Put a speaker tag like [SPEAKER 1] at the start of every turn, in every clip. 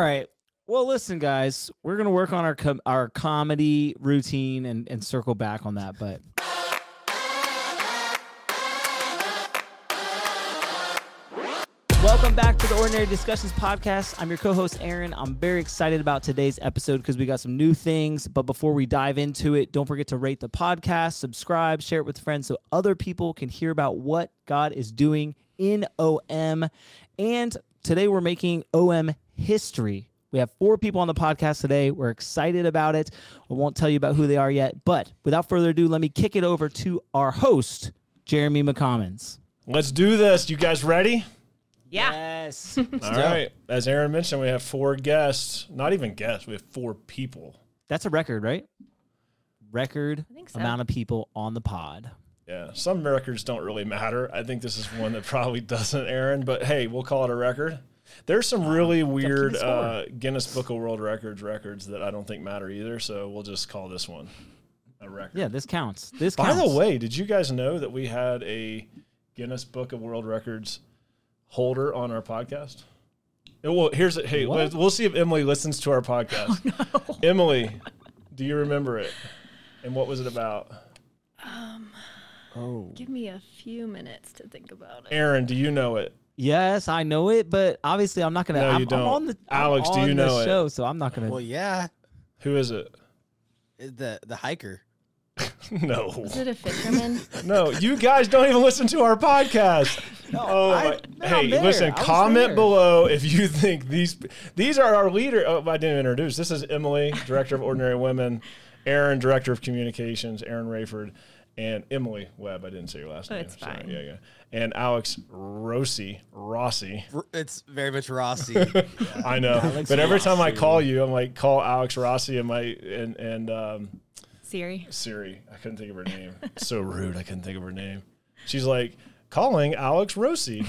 [SPEAKER 1] right. Well, listen, guys, we're gonna work on our com- our comedy routine and and circle back on that. But welcome back to the Ordinary Discussions podcast. I'm your co-host Aaron. I'm very excited about today's episode because we got some new things. But before we dive into it, don't forget to rate the podcast, subscribe, share it with friends so other people can hear about what God is doing in OM. And today we're making OM history. We have four people on the podcast today. We're excited about it. I won't tell you about who they are yet, but without further ado, let me kick it over to our host, Jeremy McCommons.
[SPEAKER 2] Let's do this. You guys ready?
[SPEAKER 3] Yeah.
[SPEAKER 1] Yes.
[SPEAKER 2] All right. As Aaron mentioned, we have four guests. Not even guests. We have four people.
[SPEAKER 1] That's a record, right? Record
[SPEAKER 3] I think so.
[SPEAKER 1] amount of people on the pod.
[SPEAKER 2] Yeah. Some records don't really matter. I think this is one that probably doesn't, Aaron. But hey, we'll call it a record. There's some really weird uh, Guinness Book of World Records records that I don't think matter either. So we'll just call this one a record.
[SPEAKER 1] Yeah, this counts. This
[SPEAKER 2] By
[SPEAKER 1] counts.
[SPEAKER 2] the way, did you guys know that we had a Guinness Book of World Records holder on our podcast? Well, here's it. Hey,
[SPEAKER 1] What?
[SPEAKER 2] we'll see if Emily listens to our podcast. Emily, do you remember it? And what was it about? Um.
[SPEAKER 1] oh.
[SPEAKER 3] Give me a few minutes to think about it.
[SPEAKER 2] Aaron, do you know it?
[SPEAKER 1] Yes, I know it, but obviously I'm not gonna.
[SPEAKER 2] No,
[SPEAKER 1] I'm,
[SPEAKER 2] you don't.
[SPEAKER 1] I'm on the I'm
[SPEAKER 2] Alex, do
[SPEAKER 1] on
[SPEAKER 2] you
[SPEAKER 1] the
[SPEAKER 2] know it?
[SPEAKER 1] show, so I'm not gonna.
[SPEAKER 4] Well, yeah,
[SPEAKER 2] Who is it?
[SPEAKER 4] the the hiker.
[SPEAKER 2] no.
[SPEAKER 3] Is it a fisherman?
[SPEAKER 2] No, you guys don't even listen to our podcast. oh,
[SPEAKER 1] I-
[SPEAKER 2] my-
[SPEAKER 1] no,
[SPEAKER 2] hey,
[SPEAKER 1] there.
[SPEAKER 2] listen, comment
[SPEAKER 1] there.
[SPEAKER 2] below if you think these these are our leader. Oh, I didn't introduce. This is Emily, director of Ordinary Women, Aaron, director of communications, Aaron Rayford, and Emily Webb. I didn't say your last
[SPEAKER 3] Oh,
[SPEAKER 2] name.
[SPEAKER 3] it's
[SPEAKER 2] sorry.
[SPEAKER 3] fine.
[SPEAKER 2] Yeah, yeah. And Alex Rossi, Rossi.
[SPEAKER 4] It's very much Rossi.
[SPEAKER 2] I know,
[SPEAKER 1] Alex
[SPEAKER 2] but every time I call you, I'm like, call Alex Rossi and my and and um,
[SPEAKER 3] Siri.
[SPEAKER 2] Siri. I couldn't think of her name. so rude. I couldn't think of her name. She's like calling Alex Rossi.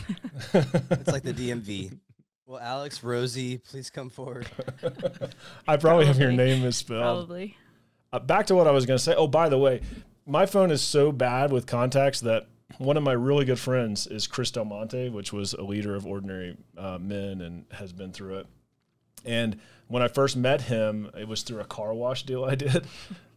[SPEAKER 4] it's like the DMV. Well, Alex, Rosie, please come forward.
[SPEAKER 2] I probably have your name misspelled.
[SPEAKER 3] Probably.
[SPEAKER 2] Uh, back to what I was going to say. Oh, by the way, my phone is so bad with contacts that one of my really good friends is Chris Del Monte, which was a leader of Ordinary uh, Men and has been through it. And when I first met him, it was through a car wash deal I did.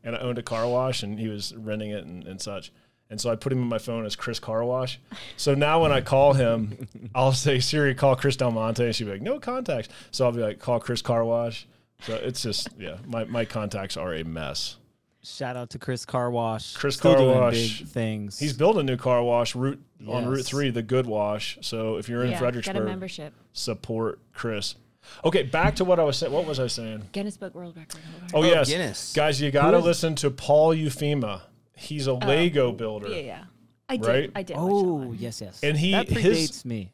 [SPEAKER 2] and I owned a car wash and he was renting it and, and such. And so I put him in my phone as Chris Car Wash. So now when I call him, I'll say, Siri, call Chris Del Monte. And she'll be like, no contacts. So I'll be like, call Chris Car Wash. So it's just, yeah, my, my contacts are a mess.
[SPEAKER 1] Shout out to Chris Car Wash.
[SPEAKER 2] Chris
[SPEAKER 1] Still
[SPEAKER 2] Car
[SPEAKER 1] doing
[SPEAKER 2] Wash.
[SPEAKER 1] big things.
[SPEAKER 2] He's building a new car wash route on Route 3, the Good Wash. So if you're in
[SPEAKER 3] yeah, got a
[SPEAKER 2] Fredericksburg,
[SPEAKER 3] membership.
[SPEAKER 2] support Chris. Okay, back to what I was saying. What was I saying?
[SPEAKER 3] Guinness Book World Record holder.
[SPEAKER 2] Oh,
[SPEAKER 4] Oh,
[SPEAKER 2] yes.
[SPEAKER 4] Guinness.
[SPEAKER 2] Guys, you got to
[SPEAKER 1] is-
[SPEAKER 2] listen to Paul Ufema. He's a oh, Lego builder.
[SPEAKER 3] Yeah, yeah. I did.
[SPEAKER 2] Right?
[SPEAKER 3] I did. watch oh, that
[SPEAKER 1] Oh
[SPEAKER 3] one.
[SPEAKER 1] yes, yes.
[SPEAKER 2] And he-
[SPEAKER 1] that
[SPEAKER 2] his-
[SPEAKER 1] me.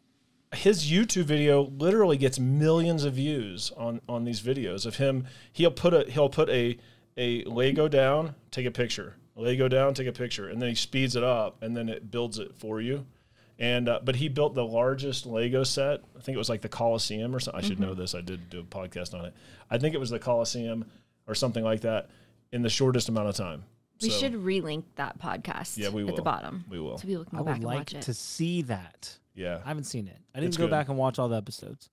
[SPEAKER 2] his YouTube video literally gets millions of views on on these videos of him. He'll put a he'll put a a Lego down, take a picture. Lego down, take a picture, and then he speeds it up, and then it builds it for you. And uh, but he built the largest Lego set. I think it was like the Coliseum or something. I should know this. I did do a podcast on it. I think it was the Coliseum or something like that in the shortest amount of time.
[SPEAKER 3] We
[SPEAKER 2] So,
[SPEAKER 3] should relink that podcast
[SPEAKER 2] Yeah, we
[SPEAKER 3] at the bottom.
[SPEAKER 2] We will.
[SPEAKER 3] So people can
[SPEAKER 1] I
[SPEAKER 3] go back
[SPEAKER 1] would
[SPEAKER 3] and
[SPEAKER 1] like
[SPEAKER 3] watch it.
[SPEAKER 1] to see that.
[SPEAKER 2] Yeah.
[SPEAKER 1] I haven't seen it. I didn't
[SPEAKER 2] It's
[SPEAKER 1] go
[SPEAKER 2] good.
[SPEAKER 1] back and watch all the episodes.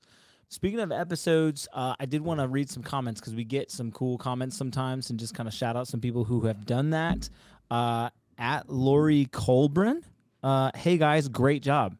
[SPEAKER 1] Speaking of episodes, uh, I did want to read some comments because we get some cool comments sometimes and just kind of shout out some people who have done that. Uh, at Lori Colbrin, uh, hey guys, great job.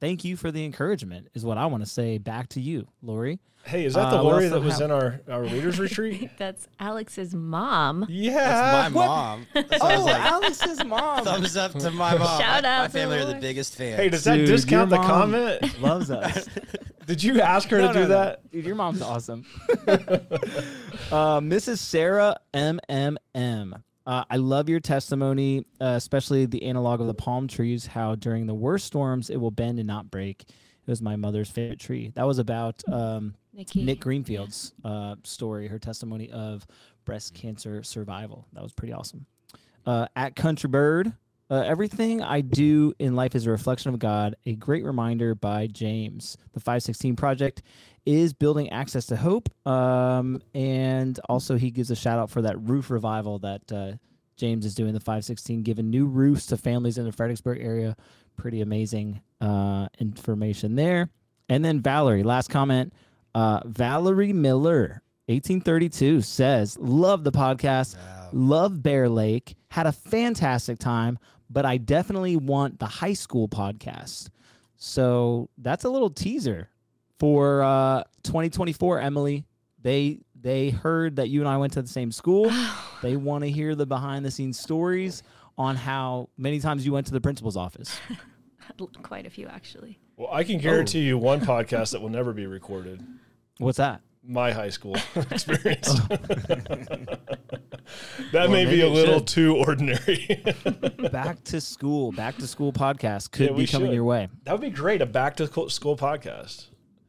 [SPEAKER 1] Thank you for the encouragement, is what I want to say back to you, Lori.
[SPEAKER 2] Hey, is that the
[SPEAKER 1] Uh,
[SPEAKER 2] Lori that was
[SPEAKER 1] have-
[SPEAKER 2] in our, our leaders retreat?
[SPEAKER 3] That's Alex's mom.
[SPEAKER 2] Yeah.
[SPEAKER 4] That's my mom. So I was like,
[SPEAKER 1] Alex's mom.
[SPEAKER 4] thumbs up to my mom.
[SPEAKER 3] Shout
[SPEAKER 4] my,
[SPEAKER 3] out
[SPEAKER 4] My
[SPEAKER 3] to
[SPEAKER 4] family are the biggest fans.
[SPEAKER 2] Hey, does that
[SPEAKER 1] Dude,
[SPEAKER 2] discount the comment?
[SPEAKER 1] Loves us.
[SPEAKER 2] Did you ask her
[SPEAKER 1] No,
[SPEAKER 2] to do
[SPEAKER 1] no, no.
[SPEAKER 2] that?
[SPEAKER 1] Dude, your mom's awesome. uh, Mrs. Sarah MMM. Uh, I love your testimony, uh, especially the analog of the palm trees, how during the worst storms it will bend and not break. It was my mother's favorite tree. That was about um, Nick Greenfield's uh, story, her testimony of breast cancer survival. That was pretty awesome. Uh, at Country Bird, uh, everything I do in life is a reflection of God. A great reminder by James. The 516 Project is building access to hope. Um, and also, he gives a shout out for that roof revival that uh, James is doing, the 516, giving new roofs to families in the Fredericksburg area. Pretty amazing uh, information there. And then Valerie, last comment. Uh, Valerie Miller, 1832, says, Love the podcast.
[SPEAKER 4] Wow.
[SPEAKER 1] Love Bear Lake. Had a fantastic time, but I definitely want the high school podcast. So that's a little teaser for uh, 2024, Emily. They they heard that you and I went to the same school. they want to hear the behind the scenes stories on how many times you went to the principal's office.
[SPEAKER 3] Quite a few, actually.
[SPEAKER 2] Well, I can guarantee you one podcast that will never be recorded.
[SPEAKER 1] What's that?
[SPEAKER 2] My high school experience. that
[SPEAKER 1] Well,
[SPEAKER 2] may be a little
[SPEAKER 1] should.
[SPEAKER 2] too ordinary.
[SPEAKER 1] back to school, back to school podcast could
[SPEAKER 2] Yeah,
[SPEAKER 1] be coming
[SPEAKER 2] should.
[SPEAKER 1] your way.
[SPEAKER 2] that would be great. A back to school podcast.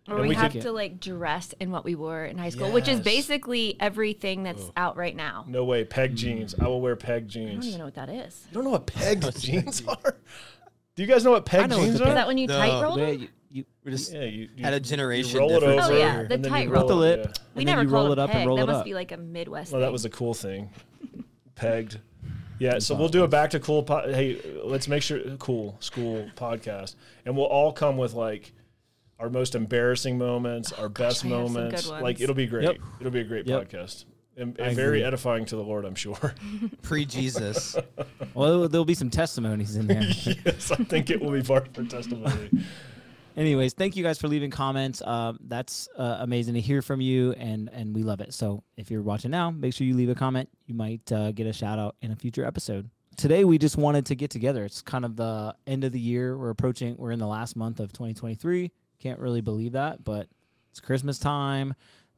[SPEAKER 3] Or
[SPEAKER 2] And
[SPEAKER 3] we,
[SPEAKER 2] we
[SPEAKER 3] have
[SPEAKER 1] could-
[SPEAKER 3] to like dress in what we wore in high school, which is basically everything that's out right now.
[SPEAKER 2] No way,
[SPEAKER 1] Mm.
[SPEAKER 2] peg jeans. I will wear peg jeans.
[SPEAKER 3] I don't even know what that is.
[SPEAKER 2] You don't know what peg jeans are? Do you guys know what peg
[SPEAKER 1] I know what
[SPEAKER 2] jeans
[SPEAKER 1] the
[SPEAKER 2] are?
[SPEAKER 3] Is that when you
[SPEAKER 4] No.
[SPEAKER 3] tight roll
[SPEAKER 1] Yeah,
[SPEAKER 3] them?
[SPEAKER 1] You, you,
[SPEAKER 4] We just
[SPEAKER 2] yeah, you, you
[SPEAKER 4] had a
[SPEAKER 2] you
[SPEAKER 4] generation
[SPEAKER 2] roll it over.
[SPEAKER 4] difference.
[SPEAKER 3] Oh, yeah, the tight
[SPEAKER 2] roll
[SPEAKER 1] With the
[SPEAKER 2] it,
[SPEAKER 1] lip.
[SPEAKER 2] yeah.
[SPEAKER 3] We never
[SPEAKER 1] you roll
[SPEAKER 3] it
[SPEAKER 1] it up and roll
[SPEAKER 3] that
[SPEAKER 1] it
[SPEAKER 3] must be like a Midwest.
[SPEAKER 2] Well, that
[SPEAKER 3] thing.
[SPEAKER 2] was a cool thing. Pegged. Yeah, so we'll do a back to cool. Po- hey, let's make sure cool school podcast, and we'll all come with like our most embarrassing moments, our best
[SPEAKER 3] I some
[SPEAKER 2] moments.
[SPEAKER 3] good
[SPEAKER 2] Like it'll be great.
[SPEAKER 1] Yep.
[SPEAKER 2] It'll be a great
[SPEAKER 1] Yep.
[SPEAKER 2] podcast and, and very
[SPEAKER 1] agree.
[SPEAKER 2] edifying to the Lord, I'm sure.
[SPEAKER 4] Pre Jesus.
[SPEAKER 1] well, there'll be some testimonies in there.
[SPEAKER 2] yes, I think it will be part of our testimony.
[SPEAKER 1] Anyways, thank you guys for leaving comments. Um, that's uh, amazing to hear from you, and and we love it. So if you're watching now, make sure you leave a comment. You might uh, get a shout out in a future episode. Today we just wanted to get together. It's kind of the end of the year. We're approaching. We're in the last month of 2023. Can't really believe that, but it's Christmas time.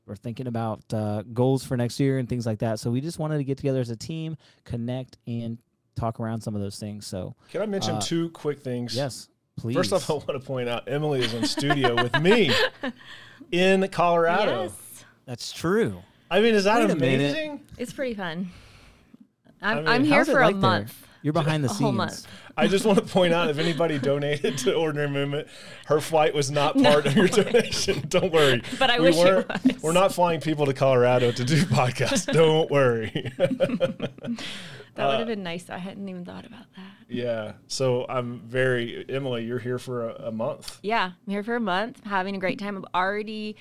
[SPEAKER 1] We're thinking about uh, goals for next year and things like that. So we just wanted to get together as a team, connect, and talk around some of those things. So
[SPEAKER 2] Can I mention
[SPEAKER 1] Uh,
[SPEAKER 2] two quick things?
[SPEAKER 1] yes, please.
[SPEAKER 2] First off, I want to point out Emily is in studio with me in Colorado.
[SPEAKER 3] Yes,
[SPEAKER 1] that's true.
[SPEAKER 2] I mean, is that
[SPEAKER 1] Wait
[SPEAKER 2] amazing?
[SPEAKER 3] it's pretty fun. I'm,
[SPEAKER 2] mean,
[SPEAKER 3] I'm here
[SPEAKER 1] How's it
[SPEAKER 3] for a
[SPEAKER 1] like there?
[SPEAKER 3] Month.
[SPEAKER 1] You're behind the scenes.
[SPEAKER 3] month.
[SPEAKER 2] I just want to point out if anybody donated to Ordinary Movement, her flight was not part of your donation. Don't worry.
[SPEAKER 3] But I
[SPEAKER 2] We
[SPEAKER 3] wish it
[SPEAKER 2] weren't-
[SPEAKER 3] was.
[SPEAKER 2] We're not flying people to Colorado to do podcasts. Don't worry.
[SPEAKER 3] That would have uh, been nice. I hadn't even thought about that.
[SPEAKER 2] yeah. So I'm very Emily. You're here for a, a month.
[SPEAKER 3] Yeah, I'm here for a month, having a great time. I've already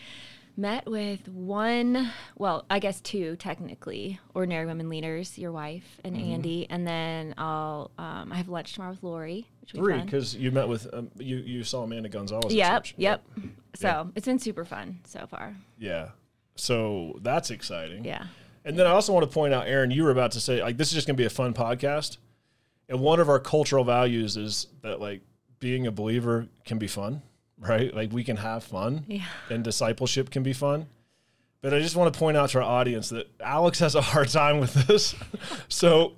[SPEAKER 3] met with one, well, I guess two technically, ordinary women leaders, your wife and
[SPEAKER 2] Mm-hmm.
[SPEAKER 3] Andy, and then I'll um, I have lunch tomorrow with Lori, which
[SPEAKER 2] Three, because you met with um, you. You saw Amanda Gonzalez.
[SPEAKER 3] Yep,
[SPEAKER 2] church.
[SPEAKER 3] yep. So
[SPEAKER 2] Yeah.
[SPEAKER 3] it's been super fun so far.
[SPEAKER 2] Yeah. So that's exciting.
[SPEAKER 3] Yeah.
[SPEAKER 2] And then I also want to point out, Aaron, you were about to say like this is just going to be a fun podcast, and one of our cultural values is that like being a believer can be fun, right? Like we can have fun,
[SPEAKER 3] Yeah.
[SPEAKER 2] and discipleship can be fun. But I just want to point out to our audience that Alex has a hard time with this. so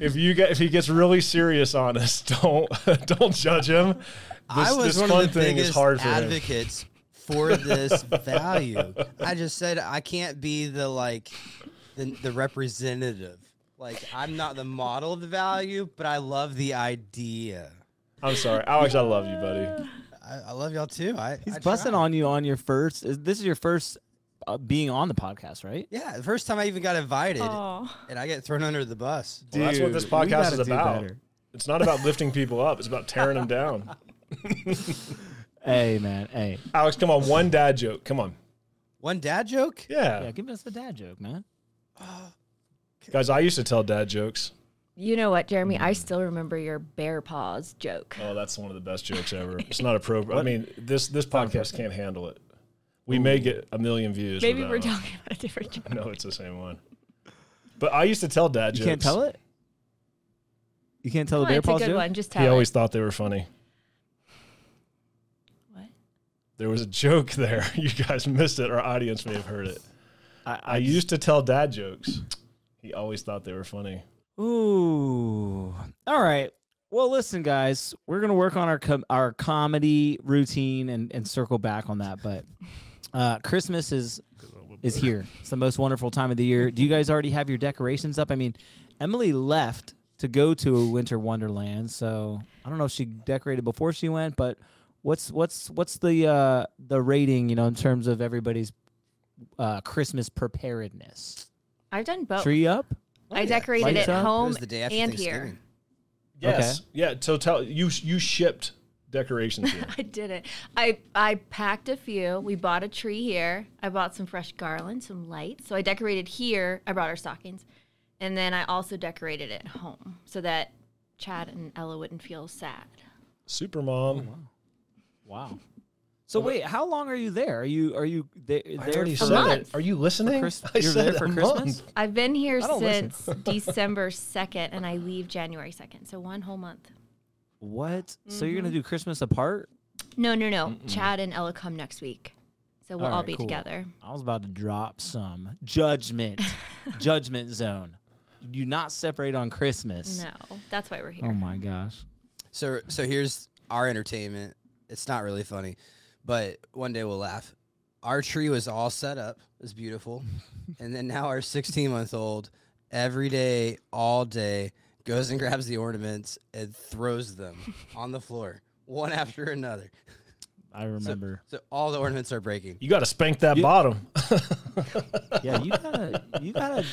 [SPEAKER 2] if you get if he gets really serious on us, don't don't judge him. This,
[SPEAKER 4] I was
[SPEAKER 2] this
[SPEAKER 4] one
[SPEAKER 2] fun
[SPEAKER 4] of the
[SPEAKER 2] thing
[SPEAKER 4] biggest
[SPEAKER 2] is hard for him.
[SPEAKER 4] advocates for this value. I just said I can't be the like the, the representative. Like I'm not the model of the value, but I love the idea.
[SPEAKER 2] I'm sorry, Alex. I love you, buddy.
[SPEAKER 4] I, I love y'all too. I
[SPEAKER 1] He's
[SPEAKER 4] I
[SPEAKER 1] busting
[SPEAKER 4] try.
[SPEAKER 1] on you on your first. is- This is your first uh, being on the podcast, right?
[SPEAKER 4] Yeah, the first time I even got invited,
[SPEAKER 3] Oh,
[SPEAKER 4] and I get thrown under the bus.
[SPEAKER 2] Well, that's what this podcast is about.
[SPEAKER 1] better.
[SPEAKER 2] It's not about lifting people up. It's about tearing them down.
[SPEAKER 1] Hey man, hey,
[SPEAKER 2] Alex, come on, one dad joke. Come on.
[SPEAKER 4] One dad joke.
[SPEAKER 2] Yeah.
[SPEAKER 1] yeah, give us a dad joke, man.
[SPEAKER 2] Guys, I used to tell dad jokes.
[SPEAKER 3] You know what, Jeremy? I mm. still remember your bear paws joke.
[SPEAKER 2] Oh, that's one of the best jokes ever. It's not appropriate. I mean, this this podcast can't handle it. We may get a million views.
[SPEAKER 3] Maybe we're
[SPEAKER 2] that one.
[SPEAKER 3] talking about a different joke.
[SPEAKER 2] No, it's the same one. But I used to tell dad
[SPEAKER 1] You
[SPEAKER 2] jokes.
[SPEAKER 1] can't tell it. You can't tell
[SPEAKER 3] Come
[SPEAKER 1] the
[SPEAKER 3] on,
[SPEAKER 1] bear
[SPEAKER 3] it's a good
[SPEAKER 1] joke.
[SPEAKER 3] one. Just tell
[SPEAKER 2] He
[SPEAKER 3] it.
[SPEAKER 2] always thought they were funny.
[SPEAKER 3] What?
[SPEAKER 2] There was a joke there. You guys missed it. Our audience may have heard it.
[SPEAKER 1] I,
[SPEAKER 2] I used to tell dad jokes. He always thought they were funny.
[SPEAKER 1] Ooh. All right. Well, listen, guys, we're gonna work on our com- our comedy routine and and circle back on that. But uh, Christmas is is here. It's the most wonderful time of the year. Do you guys already have your decorations up? I mean, Emily left to go to a winter wonderland, so I don't know if she decorated before she went, but what's what's what's the uh the rating, you know, in terms of everybody's uh Christmas preparedness?
[SPEAKER 3] I've done both.
[SPEAKER 1] Tree up?
[SPEAKER 4] Oh,
[SPEAKER 3] I
[SPEAKER 4] yeah.
[SPEAKER 3] decorated
[SPEAKER 1] Lights
[SPEAKER 3] it
[SPEAKER 1] up?
[SPEAKER 3] Home
[SPEAKER 4] was the day after
[SPEAKER 3] and here.
[SPEAKER 2] Yes. Yeah. So tell you you shipped decorations here?
[SPEAKER 3] I did it. I I packed a few. We bought a tree here. I bought some fresh garland, some lights. So I decorated here. I brought our stockings, and then I also decorated at home so that Chad and Ella wouldn't feel sad.
[SPEAKER 2] Super mom.
[SPEAKER 1] Wow. So wait, how long are you there? Are you are you there?
[SPEAKER 2] I
[SPEAKER 1] there
[SPEAKER 2] already
[SPEAKER 1] for
[SPEAKER 2] said
[SPEAKER 3] month.
[SPEAKER 2] it. Are you listening?
[SPEAKER 1] Chris-
[SPEAKER 2] I
[SPEAKER 1] you're
[SPEAKER 2] said
[SPEAKER 1] there for
[SPEAKER 2] a
[SPEAKER 1] Christmas?
[SPEAKER 2] month.
[SPEAKER 3] I've been here
[SPEAKER 1] I don't
[SPEAKER 3] since December second, and I leave January second. So one whole month.
[SPEAKER 1] What? So you're
[SPEAKER 3] Mm-hmm.
[SPEAKER 1] gonna do Christmas apart?
[SPEAKER 3] No, no, no. Chad and Ella come next week, so we'll all,
[SPEAKER 1] Alright,
[SPEAKER 3] be
[SPEAKER 1] cool.
[SPEAKER 3] together.
[SPEAKER 1] I was about to drop some judgment, judgment zone. You not separate on Christmas.
[SPEAKER 3] No, that's why we're here.
[SPEAKER 1] Oh my gosh.
[SPEAKER 4] So so here's our entertainment. It's not really funny, but one day we'll laugh. Our tree was all set up. It was beautiful. and then now our 16 month old every day, all day, goes and grabs the ornaments and throws them on the floor, one after another.
[SPEAKER 1] I remember.
[SPEAKER 4] So all the ornaments are breaking.
[SPEAKER 2] You got to spank that
[SPEAKER 1] You-
[SPEAKER 2] bottom.
[SPEAKER 1] yeah, you gotta you gotta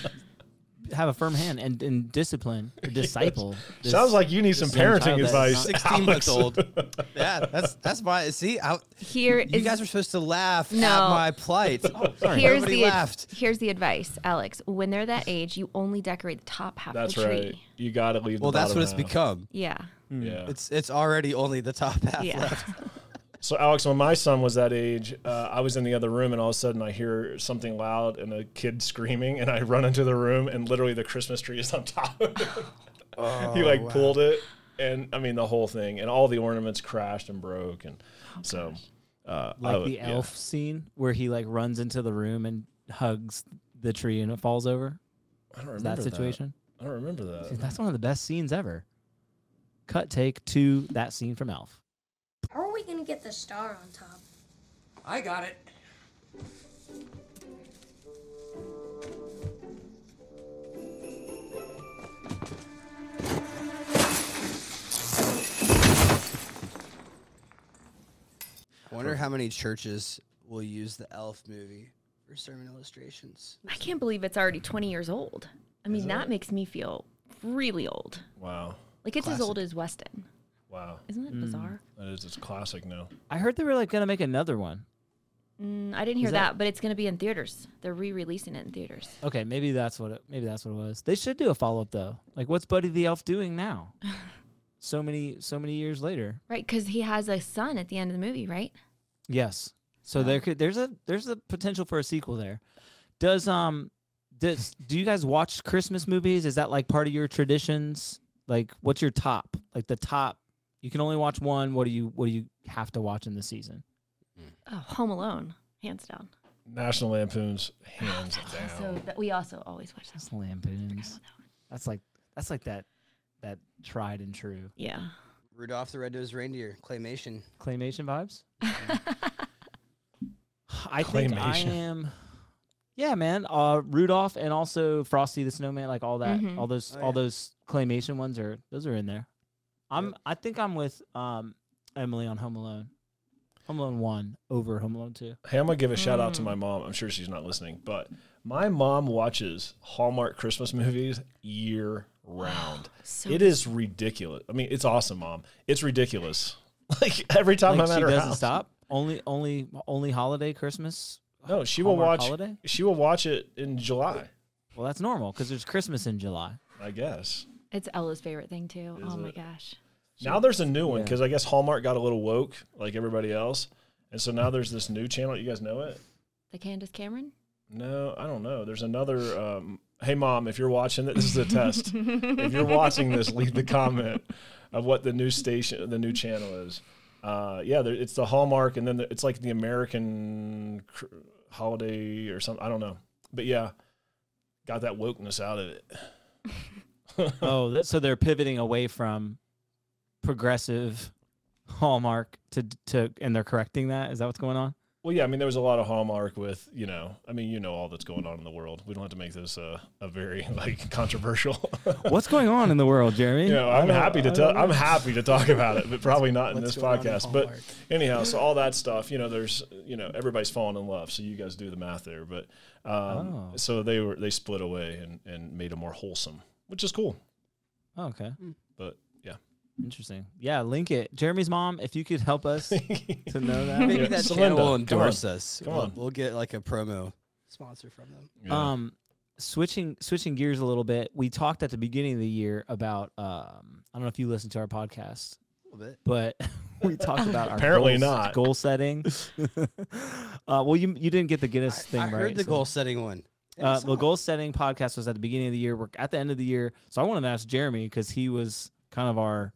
[SPEAKER 1] have a firm hand and, and discipline or disciple. this-
[SPEAKER 2] Sounds like you need some parenting advice.
[SPEAKER 1] not-
[SPEAKER 4] 16 months old. Yeah, that's that's why. See, I,
[SPEAKER 3] Here
[SPEAKER 4] you
[SPEAKER 3] is
[SPEAKER 4] guys were supposed to laugh
[SPEAKER 3] No.
[SPEAKER 4] at my plight.
[SPEAKER 1] Oh, sorry.
[SPEAKER 3] here's
[SPEAKER 4] Nobody
[SPEAKER 3] the
[SPEAKER 4] laughed.
[SPEAKER 3] here's the advice, Alex. When they're that age, you only decorate the top half
[SPEAKER 2] That's
[SPEAKER 3] of the tree.
[SPEAKER 2] right. You got to leave.
[SPEAKER 4] Well,
[SPEAKER 2] the
[SPEAKER 4] that's
[SPEAKER 2] bottom
[SPEAKER 4] what it's become.
[SPEAKER 3] Yeah, hmm.
[SPEAKER 2] Yeah.
[SPEAKER 4] It's it's already only the top half
[SPEAKER 3] yeah.
[SPEAKER 4] left.
[SPEAKER 2] So Alex, when my son was that age, uh, I was in the other room, and all of a sudden I hear something loud and a kid screaming, and I run into the room, and literally the Christmas tree is on top. of it. he like
[SPEAKER 4] wow.
[SPEAKER 2] pulled it, and I mean the whole thing, and all the ornaments crashed and broke, and so uh,
[SPEAKER 1] like
[SPEAKER 2] would-
[SPEAKER 1] the
[SPEAKER 2] yeah.
[SPEAKER 1] elf scene where he like runs into the room and hugs the tree and it falls over.
[SPEAKER 2] I don't remember
[SPEAKER 1] that situation?
[SPEAKER 2] I don't remember that.
[SPEAKER 1] That's one of the best scenes ever. Cut take to that scene from Elf.
[SPEAKER 5] How are we gonna get the star on top?
[SPEAKER 6] I got it.
[SPEAKER 4] I wonder how many churches will use the Elf movie for sermon illustrations.
[SPEAKER 3] I can't believe it's already 20 years old. I mean, that makes me feel really old.
[SPEAKER 2] Wow,
[SPEAKER 3] Like it's as
[SPEAKER 4] Classic.
[SPEAKER 3] old as Weston.
[SPEAKER 2] Wow,
[SPEAKER 3] Isn't it bizarre?
[SPEAKER 2] that is it's classic now.
[SPEAKER 1] I heard they were like gonna make another one.
[SPEAKER 3] Mm, I didn't hear
[SPEAKER 1] Is
[SPEAKER 3] that,
[SPEAKER 1] that-
[SPEAKER 3] but it's going to be in theaters. They're re-releasing it in theaters.
[SPEAKER 1] Okay, maybe that's what it, maybe that's what it was. They should do a follow up though. Like, what's Buddy the Elf doing now? so many so many years later.
[SPEAKER 3] Right, because he has a son at the end of the movie, right?
[SPEAKER 1] Yes. So there could there's a there's a potential for a sequel there. Does um does do you guys watch Christmas movies? Is that like part of your traditions? Like what's your top? Like the top you can only watch one. What do you what do you have to watch in the season?
[SPEAKER 3] Oh, Home Alone, hands down.
[SPEAKER 2] National Lampoon's hands down.
[SPEAKER 3] So that, we also always watch that.
[SPEAKER 1] That's Lampoons. That's like that's like that that tried and true
[SPEAKER 3] Yeah.
[SPEAKER 4] Rudolph the Red-Nosed Reindeer claymation.
[SPEAKER 1] claymation vibes. I think I
[SPEAKER 2] Claymation.
[SPEAKER 1] am. Yeah, man. Uh, Rudolph and also Frosty the Snowman, like all that,
[SPEAKER 3] Mhm.
[SPEAKER 1] all those,
[SPEAKER 4] Oh,
[SPEAKER 1] all
[SPEAKER 4] yeah.
[SPEAKER 1] those claymation ones are those are in there. I'm. I think I'm with um Emily on Home Alone. Home Alone one over Home Alone two.
[SPEAKER 2] Hey, I'm gonna give a shout out to
[SPEAKER 3] Mm.
[SPEAKER 2] my mom. I'm sure she's not listening, but my mom watches Hallmark Christmas movies year round.
[SPEAKER 3] So
[SPEAKER 2] it is ridiculous. I mean, it's awesome, mom. It's ridiculous. Like every time
[SPEAKER 1] Like
[SPEAKER 2] I'm at
[SPEAKER 1] she
[SPEAKER 2] her
[SPEAKER 1] doesn't
[SPEAKER 2] house.
[SPEAKER 1] stop. Only, only, only holiday Christmas.
[SPEAKER 2] No, she will
[SPEAKER 1] Hallmark
[SPEAKER 2] watch.
[SPEAKER 1] holiday.
[SPEAKER 2] She will watch it in July,
[SPEAKER 1] Well, that's normal because there's Christmas in July.
[SPEAKER 2] I guess.
[SPEAKER 3] It's Ella's favorite thing too.
[SPEAKER 2] Is
[SPEAKER 3] oh my
[SPEAKER 2] it?
[SPEAKER 3] gosh.
[SPEAKER 2] Now there's a new one
[SPEAKER 1] Yeah.
[SPEAKER 2] because I guess Hallmark got a little woke, like everybody else, and so now there's this new channel. You guys know it?
[SPEAKER 3] The Candace Cameron?
[SPEAKER 2] No, I don't know. There's another. Um, hey, mom, if you're watching it, this is a test. if you're watching this, leave the comment of what the new station, the new channel is. Uh, yeah, there, it's the Hallmark, and then the, it's like the American cr- holiday or something. I don't know, but yeah, got that wokeness out of it.
[SPEAKER 1] oh, th- so they're pivoting away from progressive Hallmark to to, and they're correcting that. Is that what's going on?
[SPEAKER 2] Well, yeah, I mean, there was a lot of Hallmark with, you know, I mean, you know, all that's going on in the world. We don't have to make this uh, a very like controversial.
[SPEAKER 1] What's going on in the world, Jeremy?
[SPEAKER 2] you know,
[SPEAKER 1] I
[SPEAKER 2] I'm
[SPEAKER 1] don't-
[SPEAKER 2] happy to tell. I'm happy to talk about it, but probably not in this
[SPEAKER 4] going on in
[SPEAKER 2] podcast. But anyhow, so all that stuff, you know, there's, you know, everybody's falling in love. So you guys do the math there, but um,
[SPEAKER 1] Oh.
[SPEAKER 2] so they were they split away and and made it more wholesome, which is cool.
[SPEAKER 1] Oh, okay.
[SPEAKER 2] But yeah,
[SPEAKER 1] Interesting. Yeah, link it. Jeremy's mom, if you could help us to know that.
[SPEAKER 4] Maybe
[SPEAKER 2] Yeah,
[SPEAKER 4] that
[SPEAKER 2] Celinda,
[SPEAKER 4] channel will
[SPEAKER 2] come on.
[SPEAKER 4] endorse us.
[SPEAKER 2] Come
[SPEAKER 4] we'll,
[SPEAKER 2] on.
[SPEAKER 4] we'll get like a promo sponsor from them.
[SPEAKER 2] Yeah.
[SPEAKER 1] Um, switching switching gears a little bit. We talked at the beginning of the year about. Um, I don't know if you listened to our podcast,
[SPEAKER 4] A little bit.
[SPEAKER 1] but we talked about our
[SPEAKER 2] Apparently
[SPEAKER 1] goals-
[SPEAKER 2] not.
[SPEAKER 1] goal setting. uh, well, you you didn't get the Guinness thing
[SPEAKER 4] I
[SPEAKER 1] right.
[SPEAKER 4] heard the
[SPEAKER 1] so-
[SPEAKER 4] goal setting one. Yeah,
[SPEAKER 1] Uh, the goal setting podcast was at the beginning of the year. We're at the end of the year, so I wanted to ask Jeremy because he was kind of our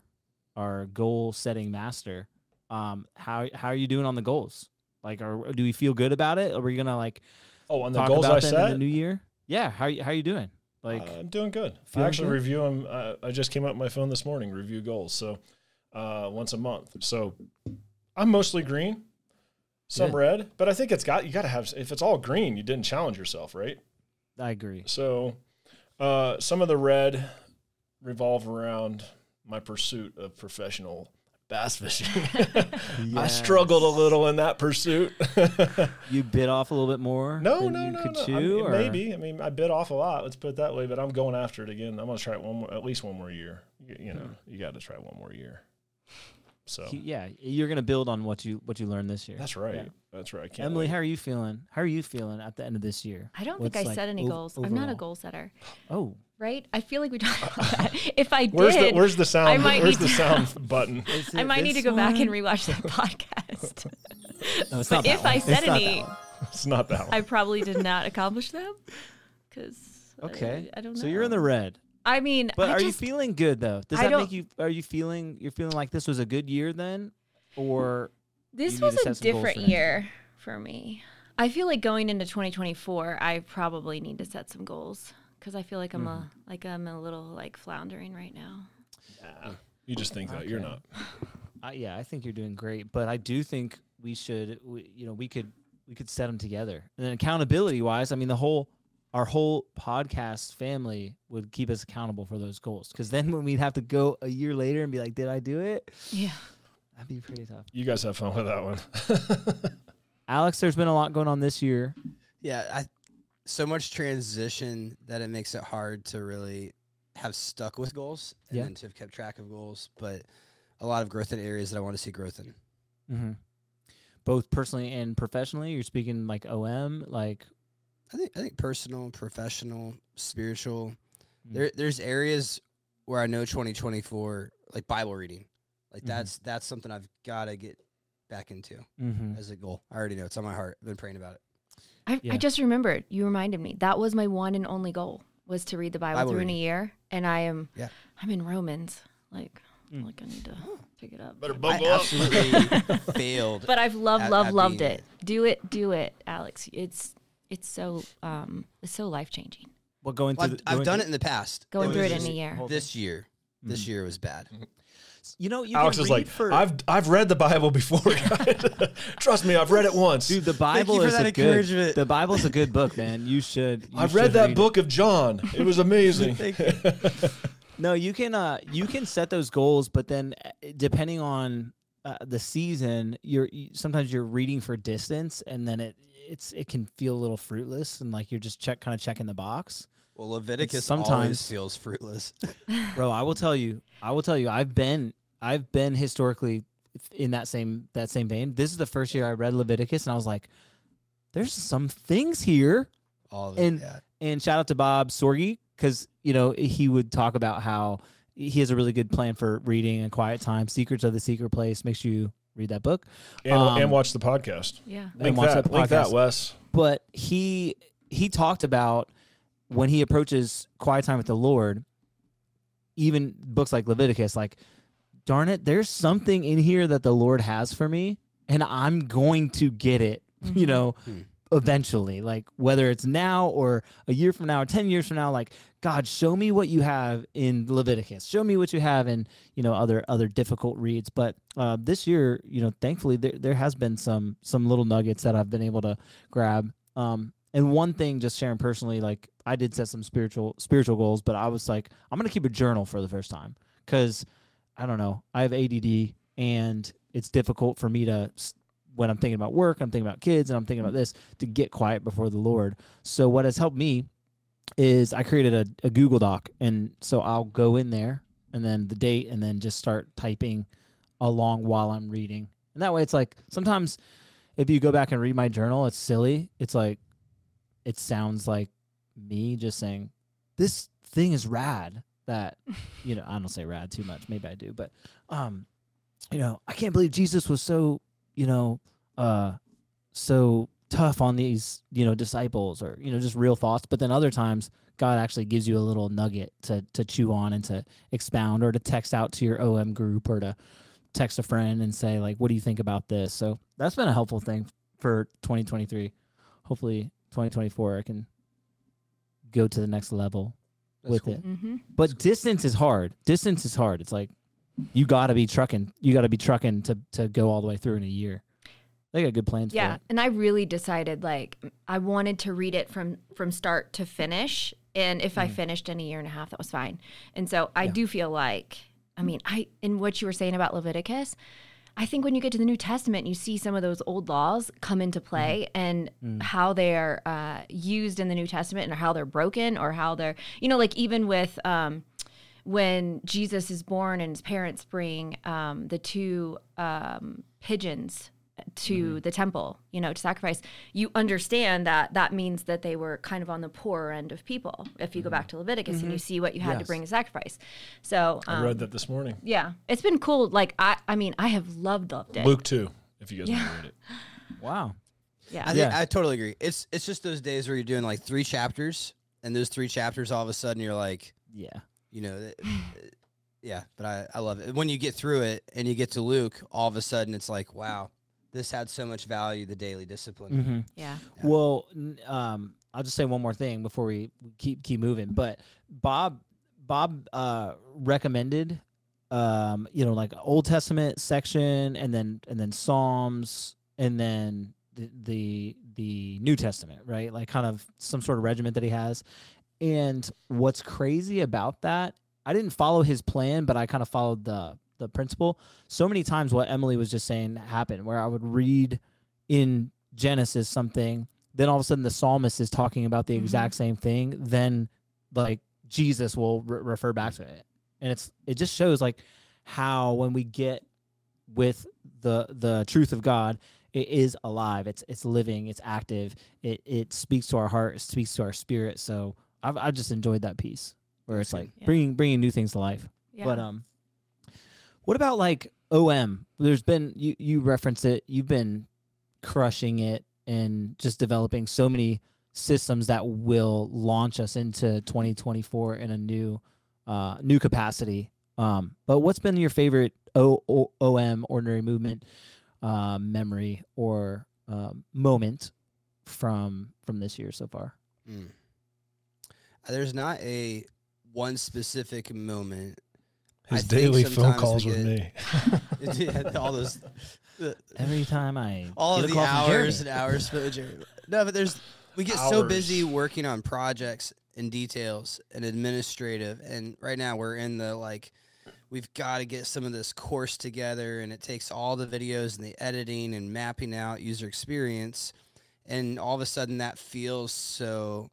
[SPEAKER 1] our goal setting master. Um, how how are you doing on the goals? Like, are, do we feel good about it? Are we gonna like
[SPEAKER 2] oh, on the
[SPEAKER 1] talk
[SPEAKER 2] goals
[SPEAKER 1] about
[SPEAKER 2] I
[SPEAKER 1] them in the new year? Yeah, how you- how you doing? Like,
[SPEAKER 2] uh, I'm doing good. I actually
[SPEAKER 1] good?
[SPEAKER 2] review them. Uh, I just came up on my phone this morning. Review goals. So uh, once a month. So I'm mostly green, some
[SPEAKER 1] Good.
[SPEAKER 2] red, but I think it's got you got to have. If it's all green, you didn't challenge yourself, right?
[SPEAKER 1] I agree.
[SPEAKER 2] So uh, some of the red revolve around my pursuit of professional bass fishing. I struggled a little in that pursuit.
[SPEAKER 1] You bit off a little bit more.
[SPEAKER 2] no,
[SPEAKER 1] than
[SPEAKER 2] no,
[SPEAKER 1] you
[SPEAKER 2] no,
[SPEAKER 1] could
[SPEAKER 2] no. I
[SPEAKER 1] chew,
[SPEAKER 2] mean, maybe. I mean, I bit off a lot. Let's put it that way. But I'm going after it again. I'm gonna try it one more, at least one more year. You, you know, you got to try one more year. So
[SPEAKER 1] yeah, you're gonna build on what you what you learned this year.
[SPEAKER 2] that's right.
[SPEAKER 1] Yeah.
[SPEAKER 2] That's right. I can't
[SPEAKER 1] Emily,
[SPEAKER 2] wait.
[SPEAKER 1] how are you feeling? How are you feeling at the end of this year?
[SPEAKER 3] I don't
[SPEAKER 1] What's,
[SPEAKER 3] think I
[SPEAKER 1] like,
[SPEAKER 3] set any
[SPEAKER 1] ov-
[SPEAKER 3] goals. I'm not a
[SPEAKER 1] overall?
[SPEAKER 3] goal setter,
[SPEAKER 1] Oh,
[SPEAKER 3] right? I feel like we talked about that. If I
[SPEAKER 2] Where's the
[SPEAKER 3] did,
[SPEAKER 2] Where's the sound?
[SPEAKER 3] might
[SPEAKER 2] Where's
[SPEAKER 3] need
[SPEAKER 2] the
[SPEAKER 3] to-
[SPEAKER 2] sound button?
[SPEAKER 1] is
[SPEAKER 3] I
[SPEAKER 1] it
[SPEAKER 3] might need to
[SPEAKER 1] this
[SPEAKER 3] go back and
[SPEAKER 1] one?
[SPEAKER 3] rewatch that podcast.
[SPEAKER 1] No, it's
[SPEAKER 3] but
[SPEAKER 1] not that
[SPEAKER 3] if I
[SPEAKER 1] one.
[SPEAKER 3] said
[SPEAKER 1] It's not that
[SPEAKER 3] any-
[SPEAKER 1] one.
[SPEAKER 2] It's not that one.
[SPEAKER 3] I probably did not accomplish them because
[SPEAKER 1] Okay.
[SPEAKER 3] I, don't know.
[SPEAKER 1] So you're in the red.
[SPEAKER 3] I mean,
[SPEAKER 1] But
[SPEAKER 3] I
[SPEAKER 1] are you feeling good though? Does
[SPEAKER 3] I
[SPEAKER 1] that
[SPEAKER 3] don't-
[SPEAKER 1] make you? Are you feeling? You're feeling like this was a good year then, or
[SPEAKER 3] This was a
[SPEAKER 1] set some goals
[SPEAKER 3] different
[SPEAKER 1] for
[SPEAKER 3] year for me. I feel like going into 2024, I probably need to set some goals because I feel like I'm
[SPEAKER 1] Mm-hmm.
[SPEAKER 3] a like I'm a little like floundering right now. Yeah.
[SPEAKER 2] You just think that you're not.
[SPEAKER 1] I, yeah, I think you're doing great. But I do think we should, we, you know, we could we could set them together. And then accountability wise, I mean, the whole our whole podcast family would keep us accountable for those goals. Because then when we'd have to go a year later and be like, did I do it?
[SPEAKER 3] Yeah.
[SPEAKER 1] That'd be pretty tough.
[SPEAKER 2] You guys have fun with that one.
[SPEAKER 1] Alex, there's been a lot going on this year.
[SPEAKER 4] Yeah, I so much transition that it makes it hard to really have stuck with goals and
[SPEAKER 1] Yeah.
[SPEAKER 4] to have kept track of goals. But a lot of growth in areas that I want to see growth in.
[SPEAKER 1] Mm-hmm. Both personally and professionally. You're speaking like OM, like
[SPEAKER 4] I think I think personal, professional, spiritual.
[SPEAKER 1] Mm.
[SPEAKER 4] There there's areas where I know 2024 like Bible reading. Like
[SPEAKER 1] Mhm.
[SPEAKER 4] that's that's something I've got to get back into
[SPEAKER 1] mm-hmm.
[SPEAKER 4] as a goal. I already know it's on my heart. I've been praying about it.
[SPEAKER 3] I,
[SPEAKER 1] Yeah.
[SPEAKER 3] I just remembered. You reminded me. That was my one and only goal was to read the Bible,
[SPEAKER 4] Bible
[SPEAKER 3] through in a year, and I am.
[SPEAKER 4] Yeah.
[SPEAKER 3] I'm in Romans. Like,
[SPEAKER 1] Mm.
[SPEAKER 3] like I need to pick it up.
[SPEAKER 2] Better
[SPEAKER 4] I
[SPEAKER 2] buckle up.
[SPEAKER 4] absolutely failed.
[SPEAKER 3] But I've loved,
[SPEAKER 4] at-
[SPEAKER 3] loved,
[SPEAKER 4] at
[SPEAKER 3] loved
[SPEAKER 4] being
[SPEAKER 3] it. Do it, do it, Alex. It's it's so um it's so life changing.
[SPEAKER 1] Well, going
[SPEAKER 4] Well,
[SPEAKER 1] through.
[SPEAKER 4] I've, I've done it in the past.
[SPEAKER 3] Going
[SPEAKER 4] It
[SPEAKER 3] through it in a year.
[SPEAKER 4] This year, this
[SPEAKER 1] Mhm.
[SPEAKER 4] year was bad.
[SPEAKER 1] You know, you
[SPEAKER 2] Alex
[SPEAKER 1] can
[SPEAKER 2] is
[SPEAKER 1] read
[SPEAKER 2] like,
[SPEAKER 1] for,
[SPEAKER 2] I've I've read the Bible before. Trust me, I've read it once.
[SPEAKER 1] dude. The Bible is
[SPEAKER 4] that
[SPEAKER 1] a good.
[SPEAKER 4] encouragement.
[SPEAKER 1] The Bible's a good book, man. You should. you
[SPEAKER 2] I've read that
[SPEAKER 1] it.
[SPEAKER 2] book of John. It was amazing.
[SPEAKER 1] No, you can uh you can set those goals, but then uh, depending on uh, the season, you're you, sometimes you're reading for distance, and then it it's it can feel a little fruitless, and like you're just check kind of checking the box.
[SPEAKER 4] Well, Leviticus
[SPEAKER 1] sometimes-
[SPEAKER 4] feels fruitless.
[SPEAKER 1] Bro, I will tell you, I will tell you, I've been I've been historically in that same that same vein. This is the first year I read Leviticus, and I was like, there's some things here.
[SPEAKER 4] All of.
[SPEAKER 1] And-
[SPEAKER 4] yeah.
[SPEAKER 1] And shout out to Bob Sorge because you know he would talk about how he has a really good plan for reading and quiet time. Secrets of the Secret Place. Make sure you read that book.
[SPEAKER 2] and,
[SPEAKER 1] Um,
[SPEAKER 2] and watch the podcast.
[SPEAKER 3] Yeah.
[SPEAKER 2] Link
[SPEAKER 1] watch
[SPEAKER 2] that.
[SPEAKER 1] that
[SPEAKER 2] Link that. Wes.
[SPEAKER 1] But he he talked about when he approaches quiet time with the Lord, even books like Leviticus, like, darn it, there's something in here that the Lord has for me, and I'm going to get it. You
[SPEAKER 3] Mhm.
[SPEAKER 1] know,
[SPEAKER 4] Hmm.
[SPEAKER 1] eventually, like whether it's now or a year from now or 10 years from now, like, God, show me what you have in Leviticus. Show me what you have in, you know, other other difficult reads. But uh, this year, you know, thankfully there there has been some some little nuggets that I've been able to grab. Um, and one thing, just sharing personally, like I did set some spiritual spiritual goals, but I was like, I'm gonna keep a journal for the first time because I don't know, I have ADD and it's difficult for me to when I'm thinking about work, I'm thinking about kids, and I'm thinking about this to get quiet before the Lord. So what has helped me is I created a, a Google Doc, and so I'll go in there and then the date, and then just start typing along while I'm reading. And that way, it's like sometimes if you go back and read my journal, it's silly. It's like it sounds like me just saying this thing is rad. That you know, I don't say rad too much. Maybe I do, but um, you know, I can't believe Jesus was so you know uh so tough on these you know disciples or you know just real thoughts but then other times god actually gives you a little nugget to to chew on and to expound or to text out to your om group or to text a friend and say like what do you think about this so that's been a helpful thing for 2023 hopefully 2024 i can go to the next level
[SPEAKER 4] That's
[SPEAKER 1] with
[SPEAKER 4] cool.
[SPEAKER 1] it.
[SPEAKER 3] Mm-hmm.
[SPEAKER 1] but distance is hard. Distance is hard. It's like you got to be trucking you got to be trucking to to go all the way through in a year. They got good plans
[SPEAKER 3] Yeah,
[SPEAKER 1] for it
[SPEAKER 3] and I really decided like I wanted to read it from from start to finish, and if I finished in a year and a half, that was fine. And so I do feel like, I mean, I in what you were saying about Leviticus, I think when you get to the New Testament, you see some of those old laws come into play and how they're uh, used in the New Testament and how they're broken or how they're, you know, like even with. Um, when Jesus is born and his parents bring um, the two um, pigeons to mm-hmm. the temple, you know, to sacrifice, you understand that that means that they were kind of on the poorer end of people. If you go mm-hmm. back to Leviticus and you mm-hmm. see what you had to bring as sacrifice, so
[SPEAKER 2] I
[SPEAKER 3] um,
[SPEAKER 2] read that this morning.
[SPEAKER 3] yeah, it's been cool. Like I, I mean, I have loved loved it.
[SPEAKER 2] Luke 2, if you guys want to read it.
[SPEAKER 1] wow
[SPEAKER 3] Yeah,
[SPEAKER 4] I think
[SPEAKER 1] Yeah.
[SPEAKER 4] I totally agree. It's it's just those days where you're doing like three chapters, and those three chapters, all of a sudden, you're like,
[SPEAKER 1] yeah
[SPEAKER 4] you know, th- yeah. But I I love it when you get through it and you get to Luke. All of a sudden, it's like, wow, this had so much value. The daily discipline.
[SPEAKER 1] mm-hmm.
[SPEAKER 3] yeah,
[SPEAKER 1] Well, um, I'll just say one more thing before we keep keep moving. But Bob Bob uh, recommended, um, you know, like Old Testament section, and then and then Psalms, and then the the, the New Testament, right? Like kind of some sort of regiment that he has. And what's crazy about that, I didn't follow his plan, but I kind of followed the the principle. So many times, what Emily was just saying happened, where I would read in Genesis something, then all of a sudden the psalmist is talking about the
[SPEAKER 3] Mhm.
[SPEAKER 1] exact same thing, then like Jesus will re- refer back to it, and it's it just shows like how when we get with the the truth of God, it is alive. It's it's living. It's active. It it speaks to our heart. It speaks to our spirit. So I've I've just enjoyed that piece where it's like
[SPEAKER 3] Yeah.
[SPEAKER 1] bringing bringing new things to life.
[SPEAKER 3] yeah.
[SPEAKER 1] But um, what about like OM? There's been you you referenced it. You've been crushing it and just developing so many systems that will launch us into 2024 in a new uh new capacity. Um, but what's been your favorite o- o- OM ordinary movement uh, memory or um, moment from from this year so far?
[SPEAKER 4] Mm. There's not a one specific moment. I
[SPEAKER 2] His
[SPEAKER 4] think
[SPEAKER 2] daily phone calls with me.
[SPEAKER 4] All those, the,
[SPEAKER 1] Every time I
[SPEAKER 4] all
[SPEAKER 1] get
[SPEAKER 4] of
[SPEAKER 1] a
[SPEAKER 4] the
[SPEAKER 1] call
[SPEAKER 4] hours and hours spent with Jeremy. No, but there's we get so busy working on projects and details and administrative, and right now we're in the like we've got to get some of this course together, and it takes all the videos and the editing and mapping out user experience, and all of a sudden that feels so.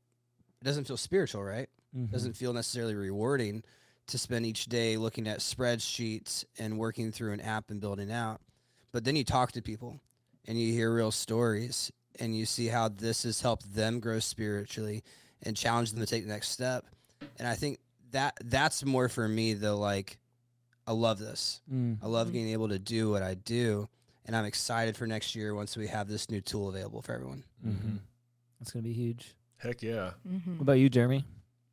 [SPEAKER 4] It doesn't feel spiritual, right?
[SPEAKER 1] Mhm.
[SPEAKER 4] doesn't feel necessarily rewarding to spend each day looking at spreadsheets and working through an app and building out. But then you talk to people and you hear real stories and you see how this has helped them grow spiritually and challenge them to take the next step. And I think that that's more for me the like I love this.
[SPEAKER 1] Mm.
[SPEAKER 4] I love
[SPEAKER 3] Mhm.
[SPEAKER 4] being able to do what I do and I'm excited for next year once we have this new tool available for everyone.
[SPEAKER 1] Mm-hmm. That's gonna be huge.
[SPEAKER 2] Heck yeah.
[SPEAKER 3] Mhm.
[SPEAKER 1] What about you, Jeremy?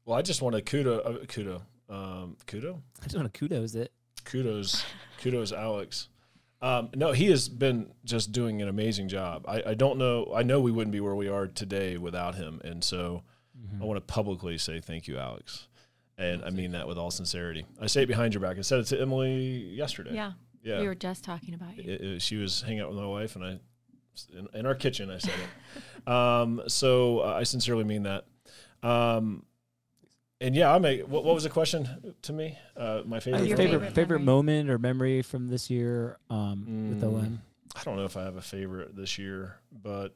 [SPEAKER 2] Well, I just want to kudo, uh, kudo, um, kudo,
[SPEAKER 1] I just want to kudos it.
[SPEAKER 2] kudos, kudos, Alex. Um, no, he has been just doing an amazing job. I, I don't know. I know we wouldn't be where we are today without him, and so I want to publicly say thank you, Alex. And I mean that with all sincerity. I say it behind your back. I said it to Emily yesterday.
[SPEAKER 3] yeah,
[SPEAKER 2] yeah.
[SPEAKER 3] we were just talking about you.
[SPEAKER 2] it, it- she was hanging out with my wife, and I, in, in our kitchen, I said it. um, so uh, I sincerely mean that. Um, and yeah, I make. What, what was the question to me? Uh, my favorite.
[SPEAKER 1] favorite
[SPEAKER 3] favorite
[SPEAKER 1] favorite, moment or memory from this year um, with
[SPEAKER 2] Mm.
[SPEAKER 1] OM?
[SPEAKER 2] I don't know if I have a favorite this year, but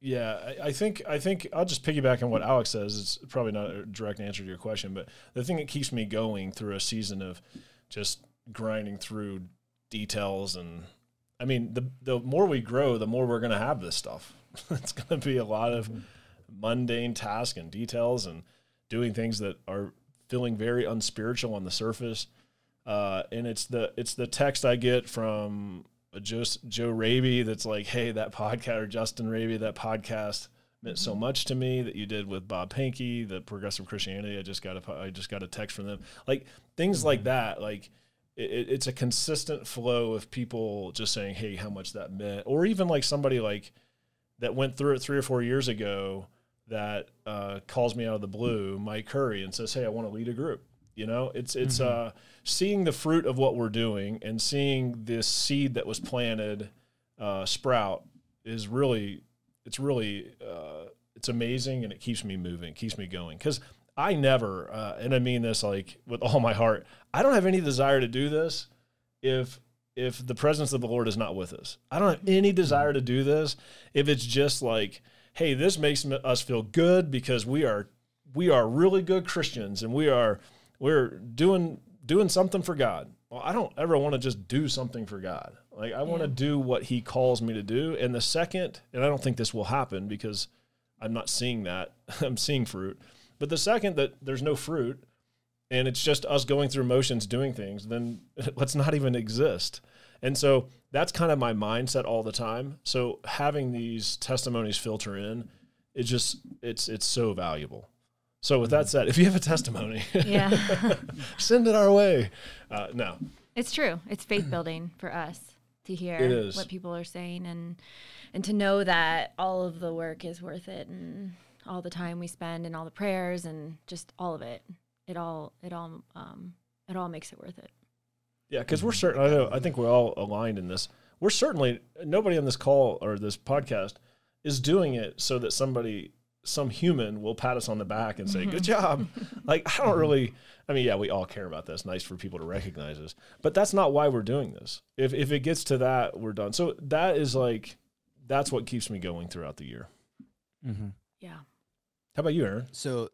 [SPEAKER 2] Yeah, I, I think I think I'll just piggyback on what Alex says. It's probably not a direct answer to your question, but the thing that keeps me going through a season of just grinding through details and I mean the the more we grow, the more we're going to have this stuff. it's going to be a lot of mundane tasks and details and doing things that are feeling very unspiritual on the surface. Uh, and it's the it's the text I get from Joe, Joe Raby that's like, hey, that podcast, or Justin Raby, that podcast meant so much to me that you did with Bob Pankey, the Progressive Christianity. I just got a, I just got a text from them. Like things like that. Like it, it's a consistent flow of people just saying, hey, how much that meant, or even like somebody like that went through it three or four years ago that uh, calls me out of the blue, Mike Curry, and says, hey, I want to lead a group. You know, it's it's mm-hmm. uh, seeing the fruit of what we're doing and seeing this seed that was planted uh, sprout is really it's really uh, it's amazing and it keeps me moving, keeps me going because I never uh, and I mean this like with all my heart. I don't have any desire to do this if if the presence of the Lord is not with us. I don't have any desire to do this if it's just like, hey, this makes us feel good because we are we are really good Christians and we are we're doing doing something for God. Well, I don't ever want to just do something for God. Like I want to do what He calls me to do. And the second, and I don't think this will happen because I'm not seeing that. I'm seeing fruit. But the second that there's no fruit, and it's just us going through motions doing things, then let's not even exist. And so that's kind of my mindset all the time. So having these testimonies filter in, it just it's it's so valuable. So with that mm. said, if you have a testimony, yeah, send it our way. Uh, no,
[SPEAKER 3] it's true. It's faith building for us to hear what people are saying and and to know that all of the work is worth it and all the time we spend and all the prayers and just all of it. It all it all um, it all makes it worth it.
[SPEAKER 2] Yeah, because we're certain. I know. I think we're all aligned in this. We're certainly nobody on this call or this podcast is doing it so that somebody some human will pat us on the back and say, "Good job." like I don't really. I mean, yeah, we all care about this. Nice for people to recognize us, but that's not why we're doing this. If if it gets to that, we're done. So that is like that's what keeps me going throughout the year.
[SPEAKER 3] Mm-hmm. Yeah.
[SPEAKER 2] How about you, Aaron?
[SPEAKER 4] So,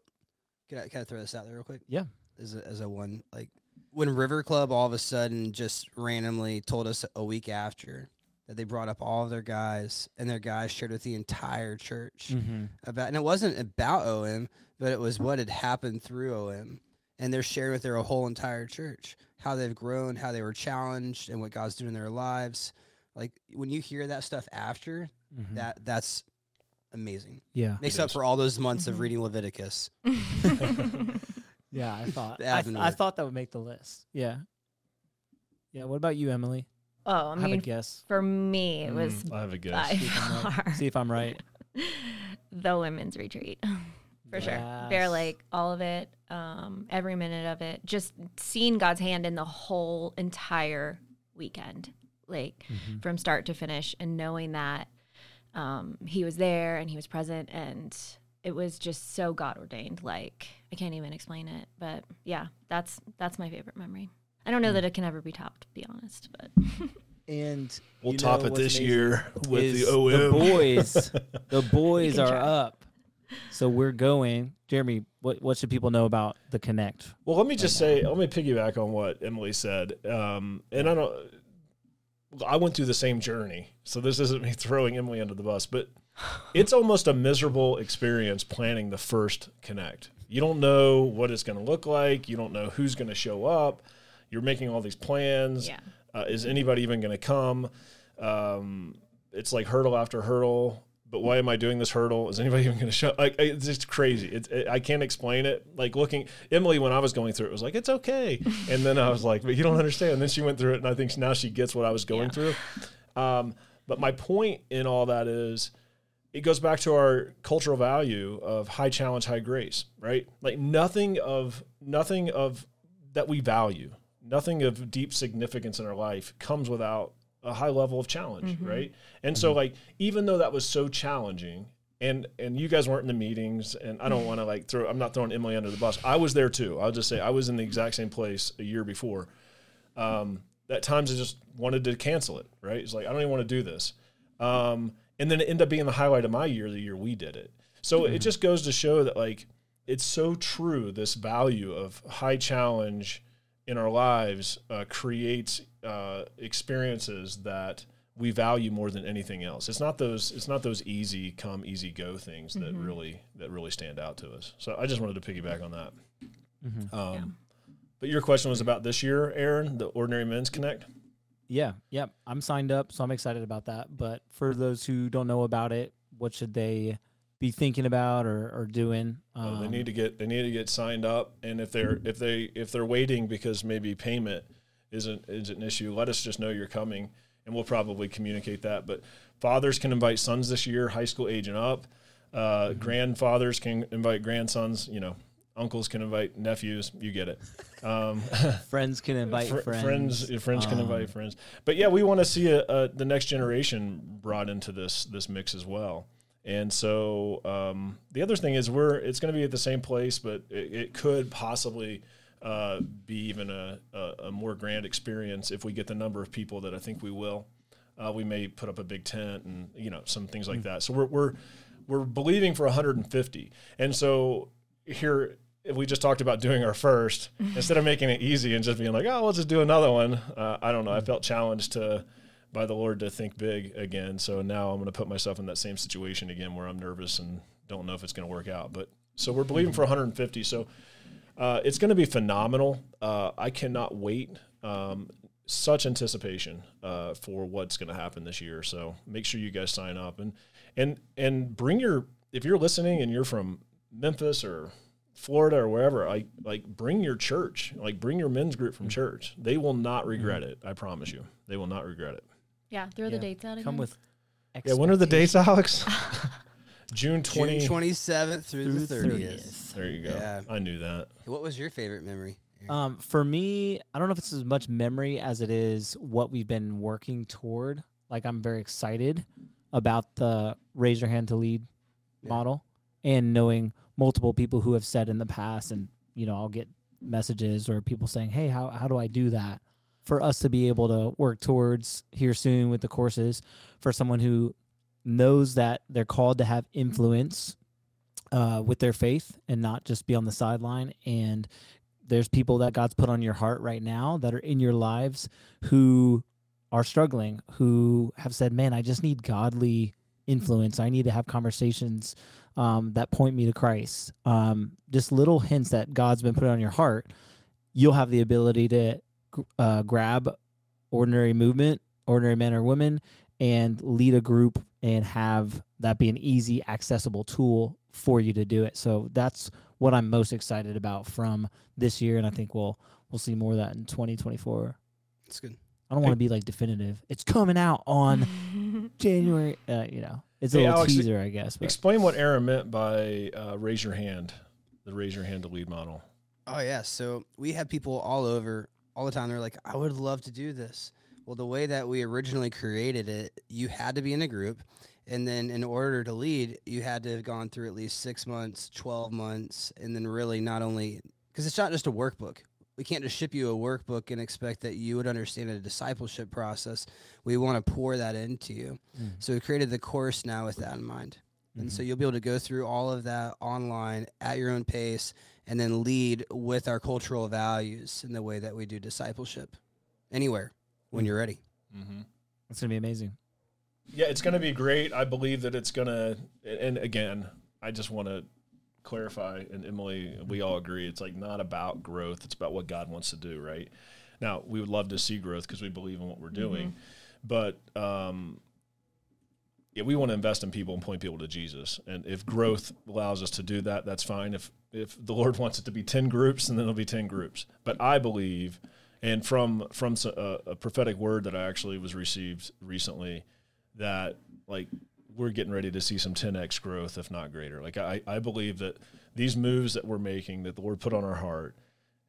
[SPEAKER 4] can I kind of throw this out there real quick?
[SPEAKER 1] Yeah.
[SPEAKER 4] As a, as a one like when River Club all of a sudden just randomly told us a week after that they brought up all of their guys and their guys shared with the entire church mm-hmm. about and it wasn't about OM, but it was what had happened through OM. And they're sharing with their whole entire church, how they've grown, how they were challenged, and what God's doing in their lives. Like when you hear that stuff after, mm-hmm. that that's amazing.
[SPEAKER 1] Yeah.
[SPEAKER 4] Makes up for all those months mm-hmm. of reading Leviticus.
[SPEAKER 1] yeah, I thought I, th- I, thought that would make the list. Yeah. Yeah. What about you, Emily?
[SPEAKER 3] Oh, I mean,
[SPEAKER 1] have a guess.
[SPEAKER 3] For me, it was.
[SPEAKER 2] Mm, I have a guess.
[SPEAKER 1] See if I'm right. See if I'm right.
[SPEAKER 3] the women's retreat, for yes. sure. Bear Lake, all of it, um, every minute of it. Just seeing God's hand in the whole entire weekend, like mm-hmm. from start to finish, and knowing that um, He was there and He was present, and it was just so God ordained. Like I can't even explain it, but yeah, that's that's my favorite memory. I don't know that it can ever be topped, to be honest, but.
[SPEAKER 1] and
[SPEAKER 2] we'll top it this year with the OM.
[SPEAKER 1] The boys, the boys are try. up, so we're going. Jeremy, what what should people know about the Connect?
[SPEAKER 2] Well, let me just right say, now? let me piggyback on what Emily said, um, and I don't. I went through the same journey, so this isn't me throwing Emily under the bus, but it's almost a miserable experience planning the first Connect. You don't know what it's going to look like. You don't know who's going to show up you're making all these plans.
[SPEAKER 3] Yeah.
[SPEAKER 2] Uh, is anybody even going to come? Um, it's like hurdle after hurdle. But why am I doing this hurdle? Is anybody even going to show? Like, it's just crazy. It, it, I can't explain it. Like looking, Emily, when I was going through it, was like, it's okay. And then I was like, but you don't understand. And then she went through it, and I think now she gets what I was going yeah. through. Um, but my point in all that is, it goes back to our cultural value of high challenge, high grace, right? Like nothing of nothing of that we value nothing of deep significance in our life comes without a high level of challenge, mm-hmm. right? And mm-hmm. so like even though that was so challenging and and you guys weren't in the meetings and I don't want to like throw I'm not throwing Emily under the bus. I was there too. I'll just say I was in the exact same place a year before. Um, at times I just wanted to cancel it, right? It's like I don't even want to do this. Um, and then it ended up being the highlight of my year the year we did it. So it just goes to show that like it's so true. This value of high challenge in our lives uh, creates uh, experiences that we value more than anything else. It's not those it's not those easy come easy go things that really that really stand out to us. So I just wanted to piggyback on that. Um, But your question was about this year, Aaron, the Ordinary Men's Connect.
[SPEAKER 1] Yeah, yep. I'm signed up, so I'm excited about that. But for those who don't know about it, what should they be thinking about or, or doing?
[SPEAKER 2] Uh, they
[SPEAKER 1] Um,
[SPEAKER 2] need to get they need to get signed up, and if they're if they if they're waiting because maybe payment isn't isn't an issue, let us just know you're coming, and we'll probably communicate that. But fathers can invite sons this year, high school age and up. Uh, Grandfathers can invite grandsons. You know, uncles can invite nephews. You get it. Um,
[SPEAKER 1] friends can invite
[SPEAKER 2] fr-
[SPEAKER 1] friends.
[SPEAKER 2] friends friends can
[SPEAKER 1] Um,
[SPEAKER 2] invite friends but yeah we want to see a, a, the next generation brought into this this mix as well and so um, the other thing is we're it's going to be at the same place but it, it could possibly uh, be even a, a, a more grand experience if we get the number of people that i think we will uh, we may put up a big tent and you know some things like that so we're, we're we're believing for 150 and so here we just talked about doing our first instead of making it easy and just being like oh we'll just do another one uh, i don't know. I felt challenged to by the lord to think big again. So now i'm going to put myself in that same situation again where i'm nervous and don't know if it's going to work out. But so we're believing for 150 so uh, it's going to be phenomenal. Uh, i cannot wait um, such anticipation uh, for what's going to happen this year. So make sure you guys sign up and and and bring your if you're listening and you're from memphis or Florida or wherever, I like bring your church, like bring your men's group from church. They will not regret it. I promise you, they will not regret it.
[SPEAKER 3] Yeah, throw
[SPEAKER 1] Yeah.
[SPEAKER 3] the dates out again.
[SPEAKER 1] Come with
[SPEAKER 2] Yeah, when are the dates, Alex? June
[SPEAKER 4] June
[SPEAKER 2] twenty.
[SPEAKER 4] 27th through,
[SPEAKER 1] through
[SPEAKER 4] the 30th.
[SPEAKER 2] There you go.
[SPEAKER 4] Yeah.
[SPEAKER 2] I knew that.
[SPEAKER 4] What was your favorite memory?
[SPEAKER 1] Um, for me, I don't know if it's as much memory as it is what we've been working toward. Like I'm very excited about the raise your hand to lead
[SPEAKER 4] Yeah.
[SPEAKER 1] model and knowing multiple people who have said in the past and you know, I'll get messages or people saying, Hey, how how do I do that? For us to be able to work towards here soon with the courses for someone who knows that they're called to have influence uh, with their faith and not just be on the sideline and there's people that God's put on your heart right now that are in your lives who are struggling, who have said, "Man, I just need godly influence. I need to have conversations um, that point me to Christ." Um, just little hints that God's been put on your heart. You'll have the ability to uh, grab ordinary movement, ordinary men or women, and lead a group and have that be an easy, accessible tool for you to do it. So that's what I'm most excited about from this year, and I think we'll we'll see more of that in 2024.
[SPEAKER 4] It's good.
[SPEAKER 1] I don't want to be like definitive. It's coming out on January. Uh, you know, it's a
[SPEAKER 2] Hey,
[SPEAKER 1] little
[SPEAKER 2] Alex,
[SPEAKER 1] teaser, I guess. But
[SPEAKER 2] Explain what Aaron meant by uh, raise your hand, the raise your hand to lead model.
[SPEAKER 4] Oh yeah, so we have people all over all the time. They're like, "I would love to do this." Well, the way that we originally created it, you had to be in a group, and then in order to lead, you had to have gone through at least six months, twelve months, and then really not only because it's not just a workbook. We can't just ship you a workbook and expect that you would understand a discipleship process. We want to pour that into you.
[SPEAKER 1] Mm.
[SPEAKER 4] So we created the course now with that in mind. And so you'll be able to go through all of that online at your own pace and then lead with our cultural values in the way that we do discipleship anywhere when you're ready.
[SPEAKER 2] Mm-hmm.
[SPEAKER 1] it's gonna be amazing.
[SPEAKER 2] Yeah, it's going to be great. I believe that it's going to, and again, I just want to clarify, and Emily, we all agree, it's like not about growth. It's about what God wants to do, right? Now, we would love to see growth because we believe in what we're doing, but um, yeah, we want to invest in people and point people to Jesus. And if growth allows us to do that, that's fine. If if the Lord wants it to be ten groups, then it'll be ten groups. But I believe, and from from a prophetic word that I actually was received recently, that like we're getting ready to see some 10x growth, if not greater. Like I, I believe that these moves that we're making, that the Lord put on our heart,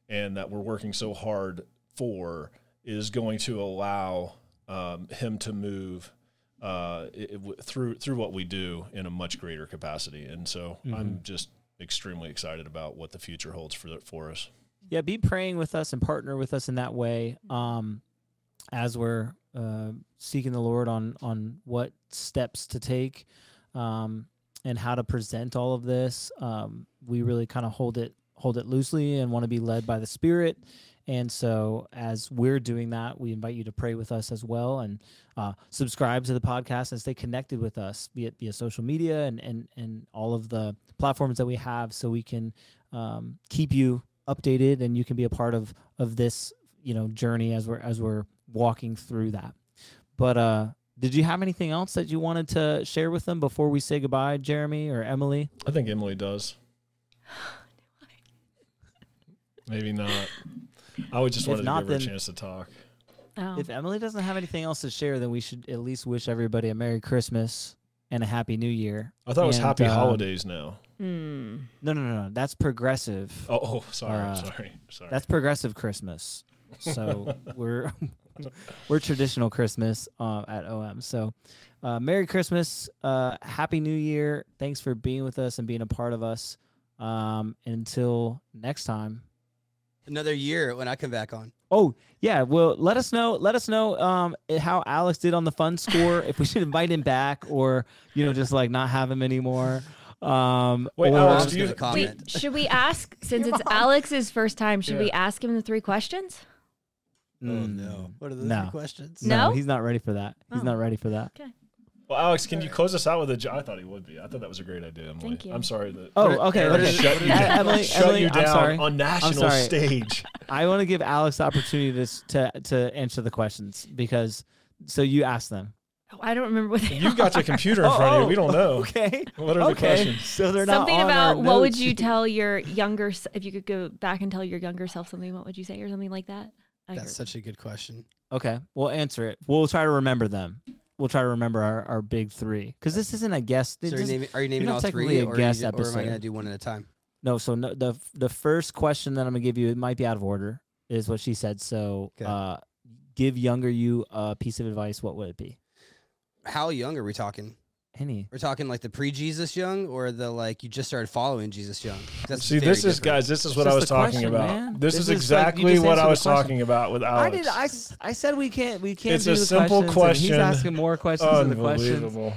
[SPEAKER 2] and that we're working so hard for, is going to allow um, Him to move uh, it, it through through what we do in a much greater capacity. And so I'm just extremely excited about what the future holds for for us.
[SPEAKER 1] Yeah, be praying with us and partner with us in that way. Um, as we're uh, seeking the Lord on on what steps to take um, and how to present all of this. Um, we really kind of hold it hold it loosely and want to be led by the Spirit. And so, as we're doing that, we invite you to pray with us as well and uh, subscribe to the podcast and stay connected with us, via social media and, and, and all of the platforms that we have, so we can um, keep you updated and you can be a part of of this you know journey as we're as we're walking through that. But uh, did you have anything else that you wanted to share with them before we say goodbye, Jeremy or Emily?
[SPEAKER 2] I think Emily does. Maybe not. I would just
[SPEAKER 1] want
[SPEAKER 2] wanted
[SPEAKER 1] not,
[SPEAKER 2] to give her a chance to talk.
[SPEAKER 3] Oh.
[SPEAKER 1] If Emily doesn't have anything else to share, then we should at least wish everybody a Merry Christmas and a Happy New Year.
[SPEAKER 2] I thought it was
[SPEAKER 1] And,
[SPEAKER 2] Happy
[SPEAKER 1] um,
[SPEAKER 2] Holidays now.
[SPEAKER 3] Hmm.
[SPEAKER 1] No, no, no, no. That's progressive.
[SPEAKER 2] Oh, oh sorry,
[SPEAKER 1] uh,
[SPEAKER 2] sorry, sorry.
[SPEAKER 1] That's progressive Christmas. So we're we're traditional Christmas uh, at OM. So uh, Merry Christmas, uh, Happy New Year. Thanks for being with us and being a part of us. Um, until next time.
[SPEAKER 4] Another year when I come back on.
[SPEAKER 1] Oh yeah, well let us know. Let us know um how Alex did on the fun score. if we should invite him back or you know just like not have him anymore. Um,
[SPEAKER 2] Wait,
[SPEAKER 1] or-
[SPEAKER 2] Alex, do you-
[SPEAKER 3] Wait, should we ask since it's Alex's first time? Should we ask him the three questions?
[SPEAKER 4] Oh
[SPEAKER 1] Mm,
[SPEAKER 4] no! What are those
[SPEAKER 1] no.
[SPEAKER 4] three questions?
[SPEAKER 3] No?
[SPEAKER 1] he's not ready for that. He's
[SPEAKER 3] Oh.
[SPEAKER 1] not ready for that. Okay.
[SPEAKER 2] Well, Alex, can you close us out with a? jo- I thought he would be. I thought that was a great idea, Emily.
[SPEAKER 3] Thank you.
[SPEAKER 2] I'm sorry that.
[SPEAKER 1] Oh, okay.
[SPEAKER 2] Aaron
[SPEAKER 1] okay.
[SPEAKER 2] shut you down,
[SPEAKER 1] Emily,
[SPEAKER 2] shut
[SPEAKER 1] Emily,
[SPEAKER 2] you
[SPEAKER 1] I'm
[SPEAKER 2] down
[SPEAKER 1] sorry.
[SPEAKER 2] on national
[SPEAKER 1] sorry.
[SPEAKER 2] stage.
[SPEAKER 1] I want to give Alex the opportunity to s- to to answer the questions because so you ask them.
[SPEAKER 3] Oh, I don't remember what they
[SPEAKER 2] You've got
[SPEAKER 3] are.
[SPEAKER 2] your computer in front of you. We don't know.
[SPEAKER 1] Okay.
[SPEAKER 2] What are the
[SPEAKER 1] okay.
[SPEAKER 2] questions?
[SPEAKER 1] So they're not
[SPEAKER 3] something
[SPEAKER 1] on our
[SPEAKER 3] about what would
[SPEAKER 1] notes.
[SPEAKER 3] you tell your younger s- if you could go back and tell your younger self something what would you say or something like that I
[SPEAKER 4] That's
[SPEAKER 3] heard.
[SPEAKER 4] such a good question.
[SPEAKER 1] Okay, we'll answer it. We'll try to remember them. We'll try to remember our, our big three because this isn't a guest.
[SPEAKER 4] So are you naming, are you naming all
[SPEAKER 1] technically
[SPEAKER 4] three,
[SPEAKER 1] a
[SPEAKER 4] or, are you
[SPEAKER 1] guest
[SPEAKER 4] ju- or am I gonna do one at a time?
[SPEAKER 1] No, so no, the the first question that I'm gonna give you it might be out of order is what she said. So,
[SPEAKER 4] Okay.
[SPEAKER 1] uh, give younger you a piece of advice. What would it be?
[SPEAKER 4] How young are we talking?
[SPEAKER 1] Any?
[SPEAKER 4] We're talking like the pre-Jesus young, or the like you just started following Jesus young. That's
[SPEAKER 2] See, this is
[SPEAKER 4] different.
[SPEAKER 2] guys. This is
[SPEAKER 1] It's
[SPEAKER 2] what I was talking
[SPEAKER 1] question,
[SPEAKER 2] about. This,
[SPEAKER 1] This
[SPEAKER 2] is
[SPEAKER 1] is like,
[SPEAKER 2] exactly
[SPEAKER 1] just
[SPEAKER 2] what I was talking about with Alex.
[SPEAKER 1] I did. I, s- I said we can't. We can't.
[SPEAKER 2] It's
[SPEAKER 1] do
[SPEAKER 2] a
[SPEAKER 1] the
[SPEAKER 2] simple
[SPEAKER 1] questions, and
[SPEAKER 2] question.
[SPEAKER 1] He's asking more questions than the questions.
[SPEAKER 2] Unbelievable.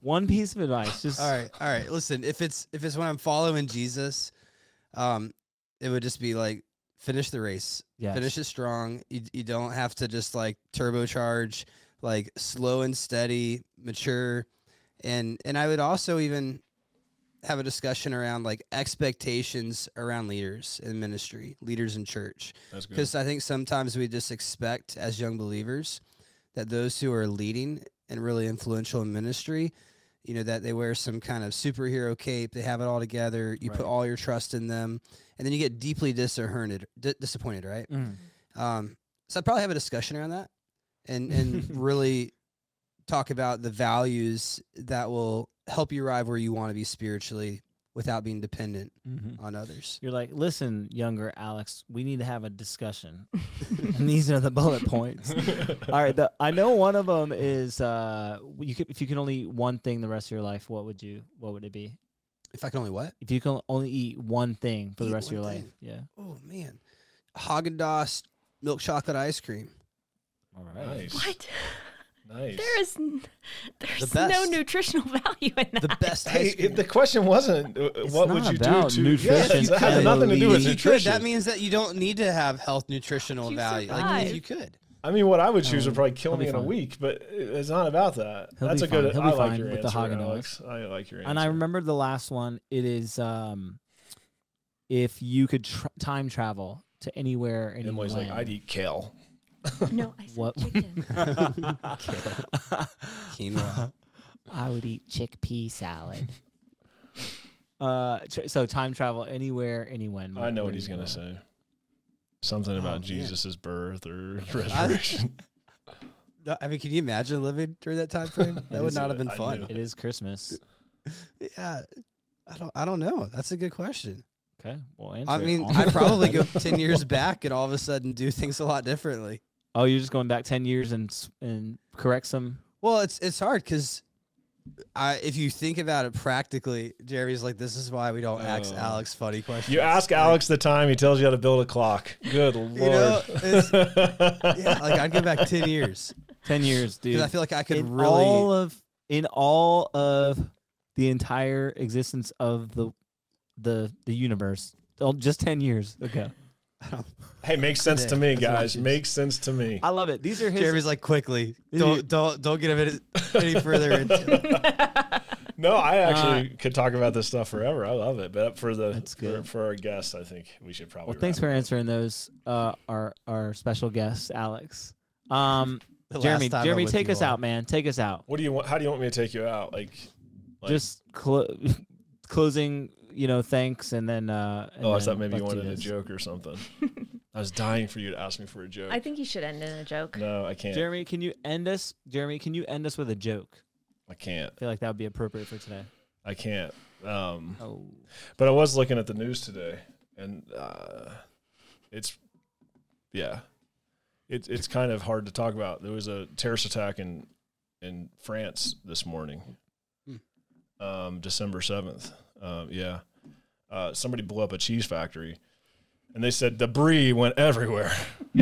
[SPEAKER 1] One piece of advice. Just
[SPEAKER 4] All right, all right. Listen, if it's if it's when I'm following Jesus, um, it would just be like finish the race,
[SPEAKER 1] Yes.
[SPEAKER 4] finish it strong. You you don't have to just like turbocharge, like slow and steady, mature, and and I would also even have a discussion around like expectations around leaders in ministry, leaders in church.
[SPEAKER 2] That's good.
[SPEAKER 4] Because I think sometimes we just expect as young believers that those who are leading and really influential in ministry, you know, that they wear some kind of superhero cape, they have it all together, you put all your trust in them, and then you get deeply disappointed, di- disappointed, right?
[SPEAKER 1] Mm.
[SPEAKER 4] Um, so I'd probably have a discussion around that and, and really talk about the values that will help you arrive where you want to be spiritually without being dependent
[SPEAKER 1] Mhm.
[SPEAKER 4] on others.
[SPEAKER 1] You're like, listen, younger Alex, we need to have a discussion. and these are the bullet points. All right, the, I know one of them is uh, you could, if you can only eat one thing the rest of your life, what would you? What would it be?
[SPEAKER 4] If I can only what?
[SPEAKER 1] If you can only eat one thing for the rest of your
[SPEAKER 4] one
[SPEAKER 1] life, yeah.
[SPEAKER 4] Oh man, Haagen Dazs milk chocolate ice cream.
[SPEAKER 1] All right.
[SPEAKER 2] Nice.
[SPEAKER 3] what
[SPEAKER 2] Nice.
[SPEAKER 3] there is n- there's
[SPEAKER 4] The
[SPEAKER 3] no nutritional value in that
[SPEAKER 4] The best
[SPEAKER 2] Hey,
[SPEAKER 4] ice cream.
[SPEAKER 2] it- the question wasn't uh, what would you do to
[SPEAKER 1] nutrition,
[SPEAKER 2] Yes, it has
[SPEAKER 1] Emily.
[SPEAKER 2] nothing to do with
[SPEAKER 1] You
[SPEAKER 4] you could.
[SPEAKER 2] nutrition.
[SPEAKER 4] That means that you don't need to have health nutritional
[SPEAKER 3] You
[SPEAKER 4] value. Like you could.
[SPEAKER 2] I mean, what I would choose would
[SPEAKER 1] Um,
[SPEAKER 2] probably kill
[SPEAKER 1] he'll
[SPEAKER 2] me in a week, but it's not about that.
[SPEAKER 1] He'll
[SPEAKER 2] That's
[SPEAKER 1] be
[SPEAKER 2] a good.
[SPEAKER 1] fine. He'll be
[SPEAKER 2] I like
[SPEAKER 1] fine
[SPEAKER 2] your
[SPEAKER 1] with the
[SPEAKER 2] answer,
[SPEAKER 1] Haagen-Dazs.
[SPEAKER 2] Alex. I like your answer.
[SPEAKER 1] And I remember the last one. It is um, if you could tr- time travel to anywhere, anywhere.
[SPEAKER 2] Emily's like, I'd eat kale.
[SPEAKER 3] no I said
[SPEAKER 1] What?
[SPEAKER 3] chicken
[SPEAKER 4] Quinoa.
[SPEAKER 1] I would eat chickpea salad. uh, tr- so time travel anywhere, anywhen.
[SPEAKER 2] I know what he's gonna
[SPEAKER 1] go.
[SPEAKER 2] say. Something
[SPEAKER 4] Oh,
[SPEAKER 2] about
[SPEAKER 4] man.
[SPEAKER 2] Jesus' birth or resurrection.
[SPEAKER 4] No, I mean, can you imagine living during that time frame? That would
[SPEAKER 2] is
[SPEAKER 4] not have been
[SPEAKER 2] I
[SPEAKER 4] fun.
[SPEAKER 2] knew.
[SPEAKER 1] It is Christmas.
[SPEAKER 4] Yeah, I don't. I don't know. That's a good question.
[SPEAKER 1] Okay, well, answer
[SPEAKER 4] I mean, I'd probably go ten years back and all of a sudden do things a lot differently.
[SPEAKER 1] Oh, you're just going back ten years and and correct some.
[SPEAKER 4] Well, it's it's hard because I, if you think about it practically, Jeremy's like, this is why we don't ask
[SPEAKER 2] Oh.
[SPEAKER 4] Alex funny questions.
[SPEAKER 2] You ask
[SPEAKER 4] Like,
[SPEAKER 2] Alex the time, he tells you how to build a clock. Good lord.
[SPEAKER 4] You know, it's, yeah, like I'd go back ten years
[SPEAKER 1] Ten years, dude.
[SPEAKER 4] I feel like I could
[SPEAKER 1] in
[SPEAKER 4] really.
[SPEAKER 1] all of in all of the entire existence of the the the universe, oh, just ten years ago.
[SPEAKER 2] hey, makes sense to me, guys. Makes sense to me.
[SPEAKER 1] I love it. These are his.
[SPEAKER 4] Jeremy's like, quickly, don't don't don't get him any, any further into. it.
[SPEAKER 2] No, I actually could talk about this stuff forever. I love it. But for the
[SPEAKER 1] That's
[SPEAKER 2] for,
[SPEAKER 1] good.
[SPEAKER 2] for our guests, I think we should probably.
[SPEAKER 1] well, thanks for
[SPEAKER 2] it.
[SPEAKER 1] answering those. Uh, our our special guest, Alex. Um,
[SPEAKER 4] The
[SPEAKER 1] Jeremy,
[SPEAKER 4] last time I'm
[SPEAKER 1] Jeremy,
[SPEAKER 4] with
[SPEAKER 1] take
[SPEAKER 4] you
[SPEAKER 1] us
[SPEAKER 4] all.
[SPEAKER 1] out, man. Take us out.
[SPEAKER 2] What do you want? How do you want me to take you out? Like, like
[SPEAKER 1] Just clo- closing, you know, thanks, and then. Uh, and
[SPEAKER 2] oh, I
[SPEAKER 1] then
[SPEAKER 2] thought maybe you wanted a joke or something. I was dying for you to ask me for a joke.
[SPEAKER 3] I think you should end in a joke.
[SPEAKER 2] no, I can't.
[SPEAKER 1] Jeremy, can you end us? Jeremy, can you end us with a joke?
[SPEAKER 2] I can't.
[SPEAKER 1] I feel like that would be appropriate for today.
[SPEAKER 2] I can't. Um,
[SPEAKER 1] Oh,
[SPEAKER 2] But I was looking at the news today, and uh, it's yeah, it's it's kind of hard to talk about. There was a terrorist attack in in France this morning, um, December seventh. Um, yeah, uh, somebody blew up a cheese factory, and they said debris went everywhere.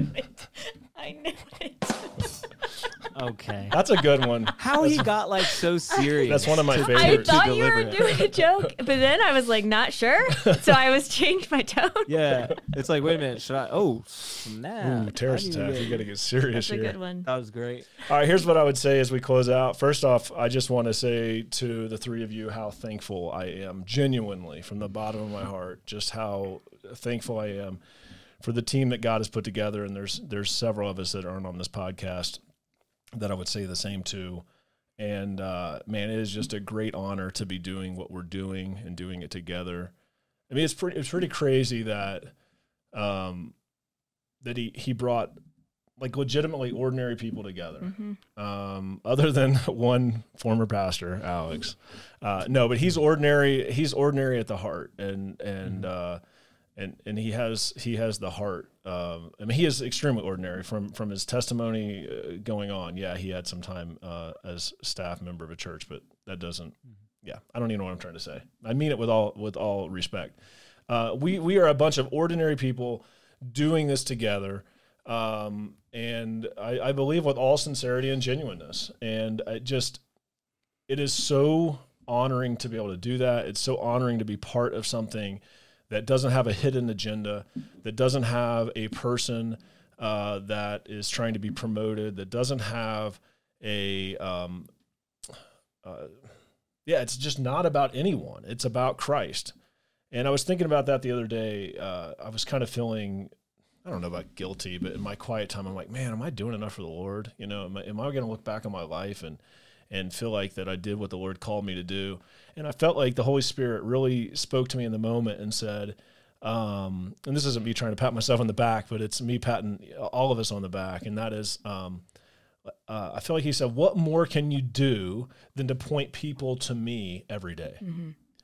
[SPEAKER 3] I knew it.
[SPEAKER 1] okay.
[SPEAKER 2] That's a good one.
[SPEAKER 1] How he got like so serious?
[SPEAKER 2] That's one of my
[SPEAKER 1] to-
[SPEAKER 3] I
[SPEAKER 2] favorites.
[SPEAKER 1] to
[SPEAKER 3] thought you were
[SPEAKER 1] deliver it.
[SPEAKER 3] doing a joke, but then I was like, not sure. So I was changed my tone.
[SPEAKER 1] Yeah, it's like, wait a minute, should I? Oh, snap!
[SPEAKER 2] Ooh, terrorist
[SPEAKER 1] I need to
[SPEAKER 2] attack.
[SPEAKER 1] get-
[SPEAKER 2] You got to get serious
[SPEAKER 3] That's a
[SPEAKER 2] here.
[SPEAKER 3] good one.
[SPEAKER 1] That was great.
[SPEAKER 2] All right, here's what I would say as we close out. First off, I just want to say to the three of you how thankful I am, genuinely, from the bottom of my heart, just how thankful I am for the team that God has put together. And there's there's several of us that aren't on this podcast that I would say the same to. And uh, man, it is just a great honor to be doing what we're doing and doing it together. I mean, it's pretty it's pretty crazy that um, that he he brought like legitimately ordinary people together.
[SPEAKER 3] Mm-hmm.
[SPEAKER 2] Um, other than one former pastor, Alex. Uh, no, but he's ordinary. He's ordinary at the heart, and and uh, and and he has he has the heart. Um, I mean, he is extremely ordinary from from his testimony uh, going on. Yeah, he had some time uh, as staff member of a church, but that doesn't. Yeah, I don't even know what I'm trying to say. I mean it with all with all respect. Uh, we we are a bunch of ordinary people doing this together um, and I, I believe with all sincerity and genuineness. And it just, it is so honoring to be able to do that. It's so honoring to be part of something that doesn't have a hidden agenda, that doesn't have a person uh, that is trying to be promoted, that doesn't have a, um, uh, yeah, it's just not about anyone. It's about Christ. And I was thinking about that the other day. Uh, I was kind of feeling I don't know about guilty, but in my quiet time, I'm like, man, am I doing enough for the Lord? You know, am I, am I going to look back on my life and and feel like that I did what the Lord called me to do? And I felt like the Holy Spirit really spoke to me in the moment and said, um, and this isn't me trying to pat myself on the back, but it's me patting all of us on the back, and that is, um, uh, I feel like He said, what more can you do than to point people to me every day?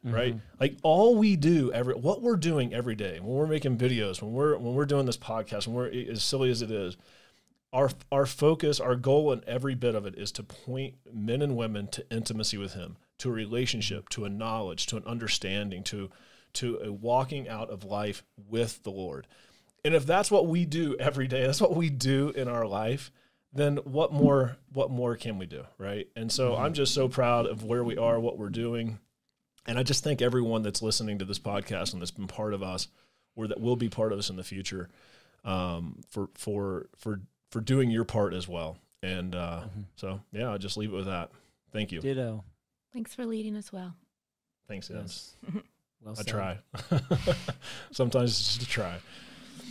[SPEAKER 2] right? Like all we do every what we're doing every day when we're making videos when we're when we're doing this podcast when we're as silly as it is our our focus our goal in every bit of it is to point men and women to intimacy with him to a relationship to a knowledge to an understanding to to a walking out of life with the lord and if that's what we do every day that's what we do in our life then what more what more can we do right and so i'm just so proud of where we are what we're doing and I just thank everyone that's listening to this podcast and that's been part of us, or that will be part of us in the future, um, for for for for doing your part as well. And uh, so, yeah, I'll just leave it with that. Thank you.
[SPEAKER 1] Ditto.
[SPEAKER 3] Thanks for leading us well.
[SPEAKER 2] Thanks, Yes.
[SPEAKER 1] Well
[SPEAKER 2] I
[SPEAKER 1] said.
[SPEAKER 2] try. Sometimes it's just a try.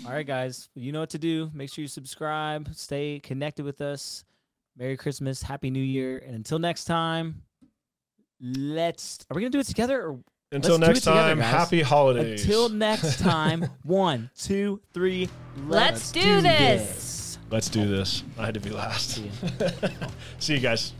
[SPEAKER 1] All right, guys. You know what to do. Make sure you subscribe. Stay connected with us. Merry Christmas. Happy New Year. And until next time, let's. Are we gonna do it together? Or
[SPEAKER 2] Until
[SPEAKER 1] Let's do
[SPEAKER 2] next
[SPEAKER 1] it together,
[SPEAKER 2] time,
[SPEAKER 1] guys.
[SPEAKER 2] happy holidays.
[SPEAKER 1] until next time. one, two, three.
[SPEAKER 3] Let's do this.
[SPEAKER 2] Let's do this. I had to be last.
[SPEAKER 1] See ya.
[SPEAKER 2] See you guys.